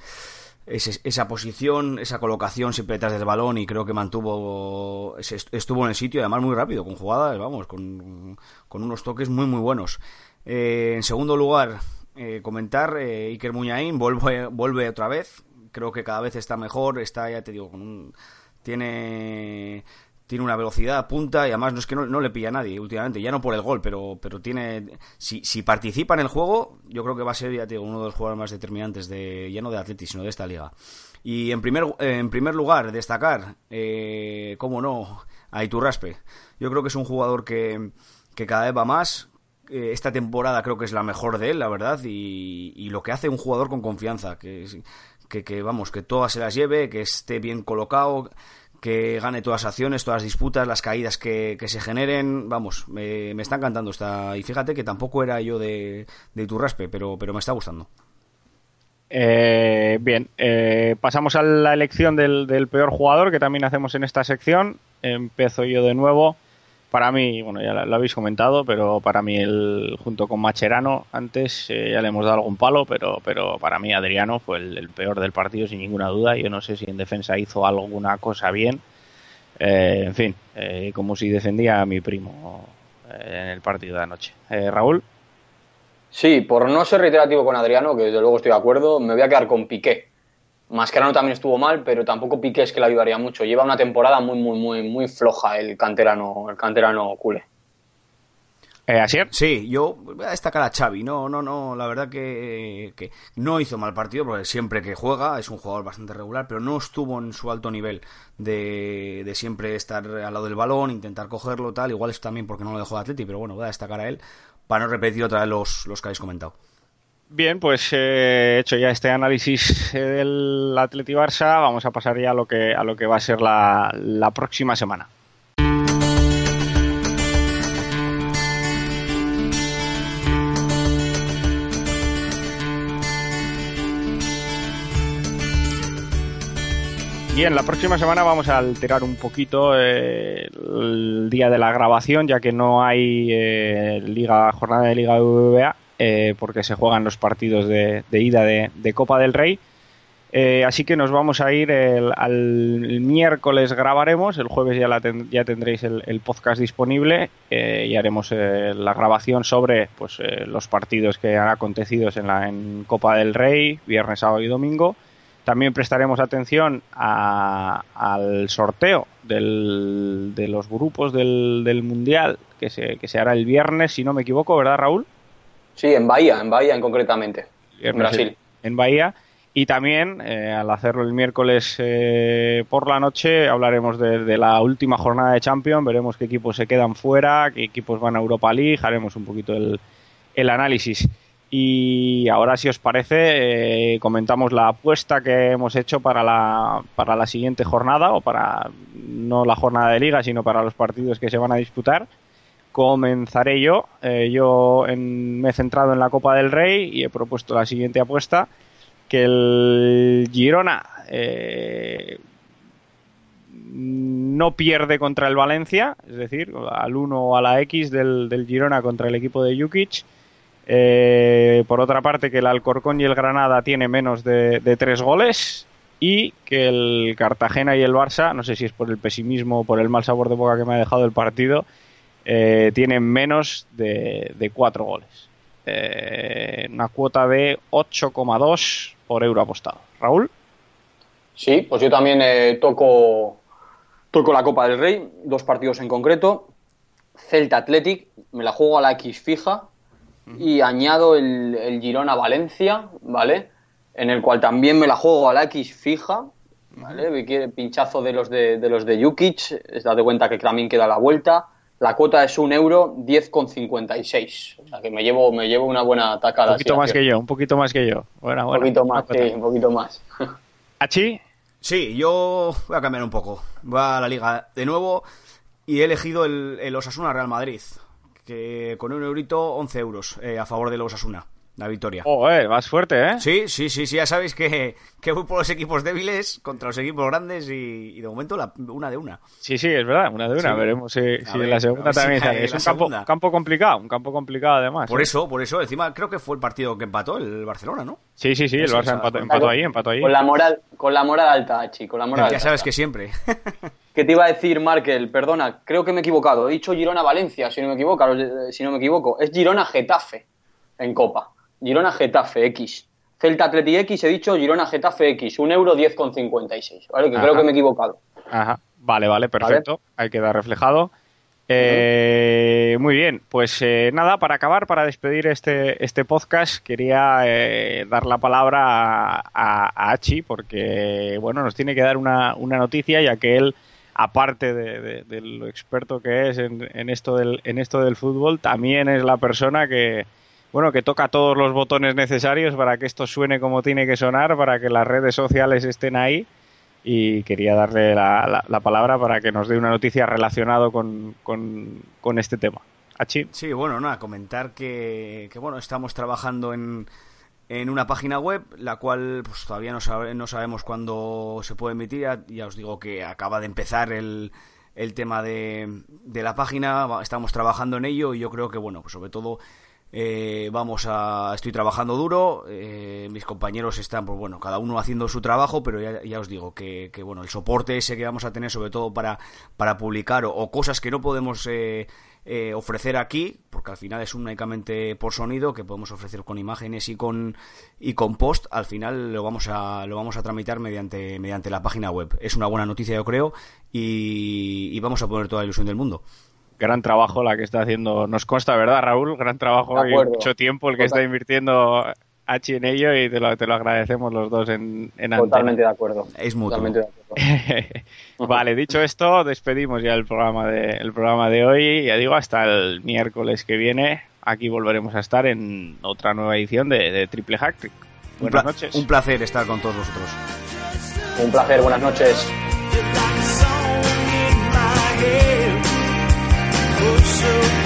ese- esa posición, esa colocación siempre detrás del balón y creo que mantuvo, estuvo en el sitio además muy rápido, con jugadas, vamos, con, con unos toques muy muy buenos. Eh, en segundo lugar, eh, comentar, eh, Iker Muñain vuelve, vuelve otra vez, creo que cada vez está mejor, está, ya te digo, con un, tiene tiene una velocidad punta y además no es que no, le pilla a nadie últimamente, ya no por el gol, pero, pero tiene si, si participa en el juego, yo creo que va a ser, ya te digo, uno de los jugadores más determinantes de, ya no de Atleti, sino de esta liga. Y en primer, en primer lugar, destacar, eh, cómo no, a Iturraspe. Yo creo que es un jugador que, que cada vez va más, eh, esta temporada creo que es la mejor de él, la verdad, y, lo que hace un jugador con confianza, que, que, que, vamos, que todas se las lleve, que esté bien colocado, que gane todas las acciones, todas las disputas, las caídas que, que se generen, vamos, me, me está encantando esta, y fíjate que tampoco era yo de, de Iturraspe, pero, pero me está gustando. Eh, bien, eh, pasamos a la elección del peor jugador que también hacemos en esta sección. Empiezo yo de nuevo. Para mí, bueno, ya lo, habéis comentado, pero para mí, el, junto con Macherano, antes eh, ya le hemos dado algún palo, pero, pero para mí Adriano fue el, peor del partido, sin ninguna duda. Yo no sé si en defensa hizo alguna cosa bien. Eh, en fin, eh, como si defendía a mi primo en el partido de anoche. Raúl. Sí, por no ser reiterativo con Adriano, que desde luego estoy de acuerdo, me voy a quedar con Piqué. Mascherano también estuvo mal, pero tampoco Piqué es que le ayudaría mucho. Lleva una temporada muy, muy, muy, muy floja el canterano, el canterano culé. Eh, Asier. Sí, yo voy a destacar a Xavi. No, no, no, la verdad que, que no hizo mal partido, porque siempre que juega es un jugador bastante regular, pero no estuvo en su alto nivel de, de siempre estar al lado del balón, intentar cogerlo, tal. Igual es también porque no lo dejó de Atleti, pero bueno, voy a destacar a él para no repetir otra vez los, los que habéis comentado. Bien, pues eh, hecho ya este análisis eh, del Atleti Barça, vamos a pasar ya a lo que, a lo que va a ser la, la próxima semana. Bien, la próxima semana vamos a alterar un poquito eh, el día de la grabación, ya que no hay liga jornada de Liga BBVA eh, porque se juegan los partidos de, ida de, Copa del Rey. Eh, así que nos vamos a ir el- al miércoles grabaremos, el jueves ya, ya tendréis el, podcast disponible eh, y haremos la grabación sobre pues, los partidos que han acontecido en, la, en Copa del Rey, viernes, sábado y domingo. También prestaremos atención al sorteo de los grupos del, del Mundial que se, que se hará el viernes, si no me equivoco, ¿verdad Raúl? Sí, en Bahía, en Bahía en concretamente. En Viernes Brasil. en Bahía. Y también, eh, al hacerlo el miércoles eh, por la noche, hablaremos de, de la última jornada de Champions, veremos qué equipos se quedan fuera, qué equipos van a Europa League, haremos un poquito el, el análisis. Y ahora, si os parece, eh, comentamos la apuesta que hemos hecho para la, para la siguiente jornada, o para no la jornada de liga, sino para los partidos que se van a disputar. Comenzaré yo. Eh, yo me he centrado en la Copa del Rey y he propuesto la siguiente apuesta que el Girona eh, no pierde contra el Valencia, es decir, al 1 o a la X del, del Girona contra el equipo de Jukic. Eh, por otra parte, que el Alcorcón y el Granada tiene menos de, de tres goles y que el Cartagena y el Barça, no sé si es por el pesimismo o por el mal sabor de boca que me ha dejado el partido, eh, tienen menos de, de cuatro goles. Eh, una cuota de 8,2 por euro apostado. Raúl. Sí, pues yo también eh, toco, toco la Copa del Rey, dos partidos en concreto. Celta Athletic, me la juego a la X fija y añado el, el Girona Valencia, ¿vale? En el cual también me la juego a la X fija, ¿vale? Pinchazo de los de, de los de Jukic, es date cuenta que también queda la vuelta. La cuota es un euro 10,56. O sea que me llevo, me llevo una buena tacada. Un poquito más que yo, un poquito más que yo. Bueno, Un bueno, poquito más, sí, un poquito más. Achi, Sí, yo voy a cambiar un poco. Voy a la liga de nuevo y he elegido el, el Osasuna Real Madrid, que con un eurito 11 euros eh, a favor del Osasuna, la victoria. oh, eh, vas fuerte, ¿eh? Sí, sí, sí, sí, ya sabéis que, que voy por los equipos débiles contra los equipos grandes y, y de momento la- una de una. Sí, sí, es verdad, una de una. Sí. Veremos si, A si ver, en la a segunda si también. Es un campo, campo complicado, un campo complicado además. Por ¿eh? eso, por eso, encima creo que fue el partido que empató el Barcelona, ¿no? Sí, sí, sí, el Barça empató, empató ahí, empató ahí. Con la moral, con la moral alta, Achi, con la moral Ya alta. sabes que siempre. ¿Qué te iba a decir, Markel? Perdona, creo que me he equivocado. He dicho Girona-Valencia, si no me equivoco, eh, si no me equivoco. Es Girona-Getafe en Copa. Girona-Getafe X. Celta Atleti X, he dicho Girona-Getafe X. Un euro 10,56. ¿Vale? Que Ajá. creo que me he equivocado. Ajá, vale, vale, perfecto. Ahí queda reflejado. Eh, muy bien, pues eh, nada, para acabar, para despedir este, este podcast, quería eh, dar la palabra a, a- a Achi, porque bueno, nos tiene que dar una, una noticia, ya que él, aparte de, de- de lo experto que es en, en esto del, en esto del fútbol, también es la persona que bueno, que toca todos los botones necesarios para que esto suene como tiene que sonar, para que las redes sociales estén ahí y quería darle la, la- la palabra para que nos dé una noticia relacionada con, con- con este tema. Achi. Sí, bueno, nada, comentar que, que, bueno, estamos trabajando en, en una página web, la cual pues todavía no, sabe- no sabemos cuándo se puede emitir. Ya, os digo que acaba de empezar el, el tema de, de la página, estamos trabajando en ello y yo creo que, bueno, pues sobre todo eh, vamos a estoy trabajando duro eh, mis compañeros están pues bueno cada uno haciendo su trabajo pero ya, os digo que, que, bueno el soporte ese que vamos a tener sobre todo para para publicar o, o cosas que no podemos eh, eh, ofrecer aquí porque al final es únicamente por sonido que podemos ofrecer con imágenes y con y con post al final lo vamos a lo vamos a tramitar mediante mediante la página web. Es una buena noticia yo creo y, y vamos a poner toda la ilusión del mundo Gran trabajo la que está haciendo, nos consta, ¿verdad, Raúl? Gran trabajo y mucho tiempo el que está invirtiendo Achi en ello y te lo, te lo agradecemos los dos en, en antena. Totalmente de acuerdo. es mutuo Totalmente de acuerdo. vale, dicho esto, despedimos ya el programa de, el programa de hoy. Ya digo, hasta el miércoles que viene. Aquí volveremos a estar en otra nueva edición de, de Triple Hack un, Buenas noches. un placer estar con todos vosotros Un placer, buenas noches. So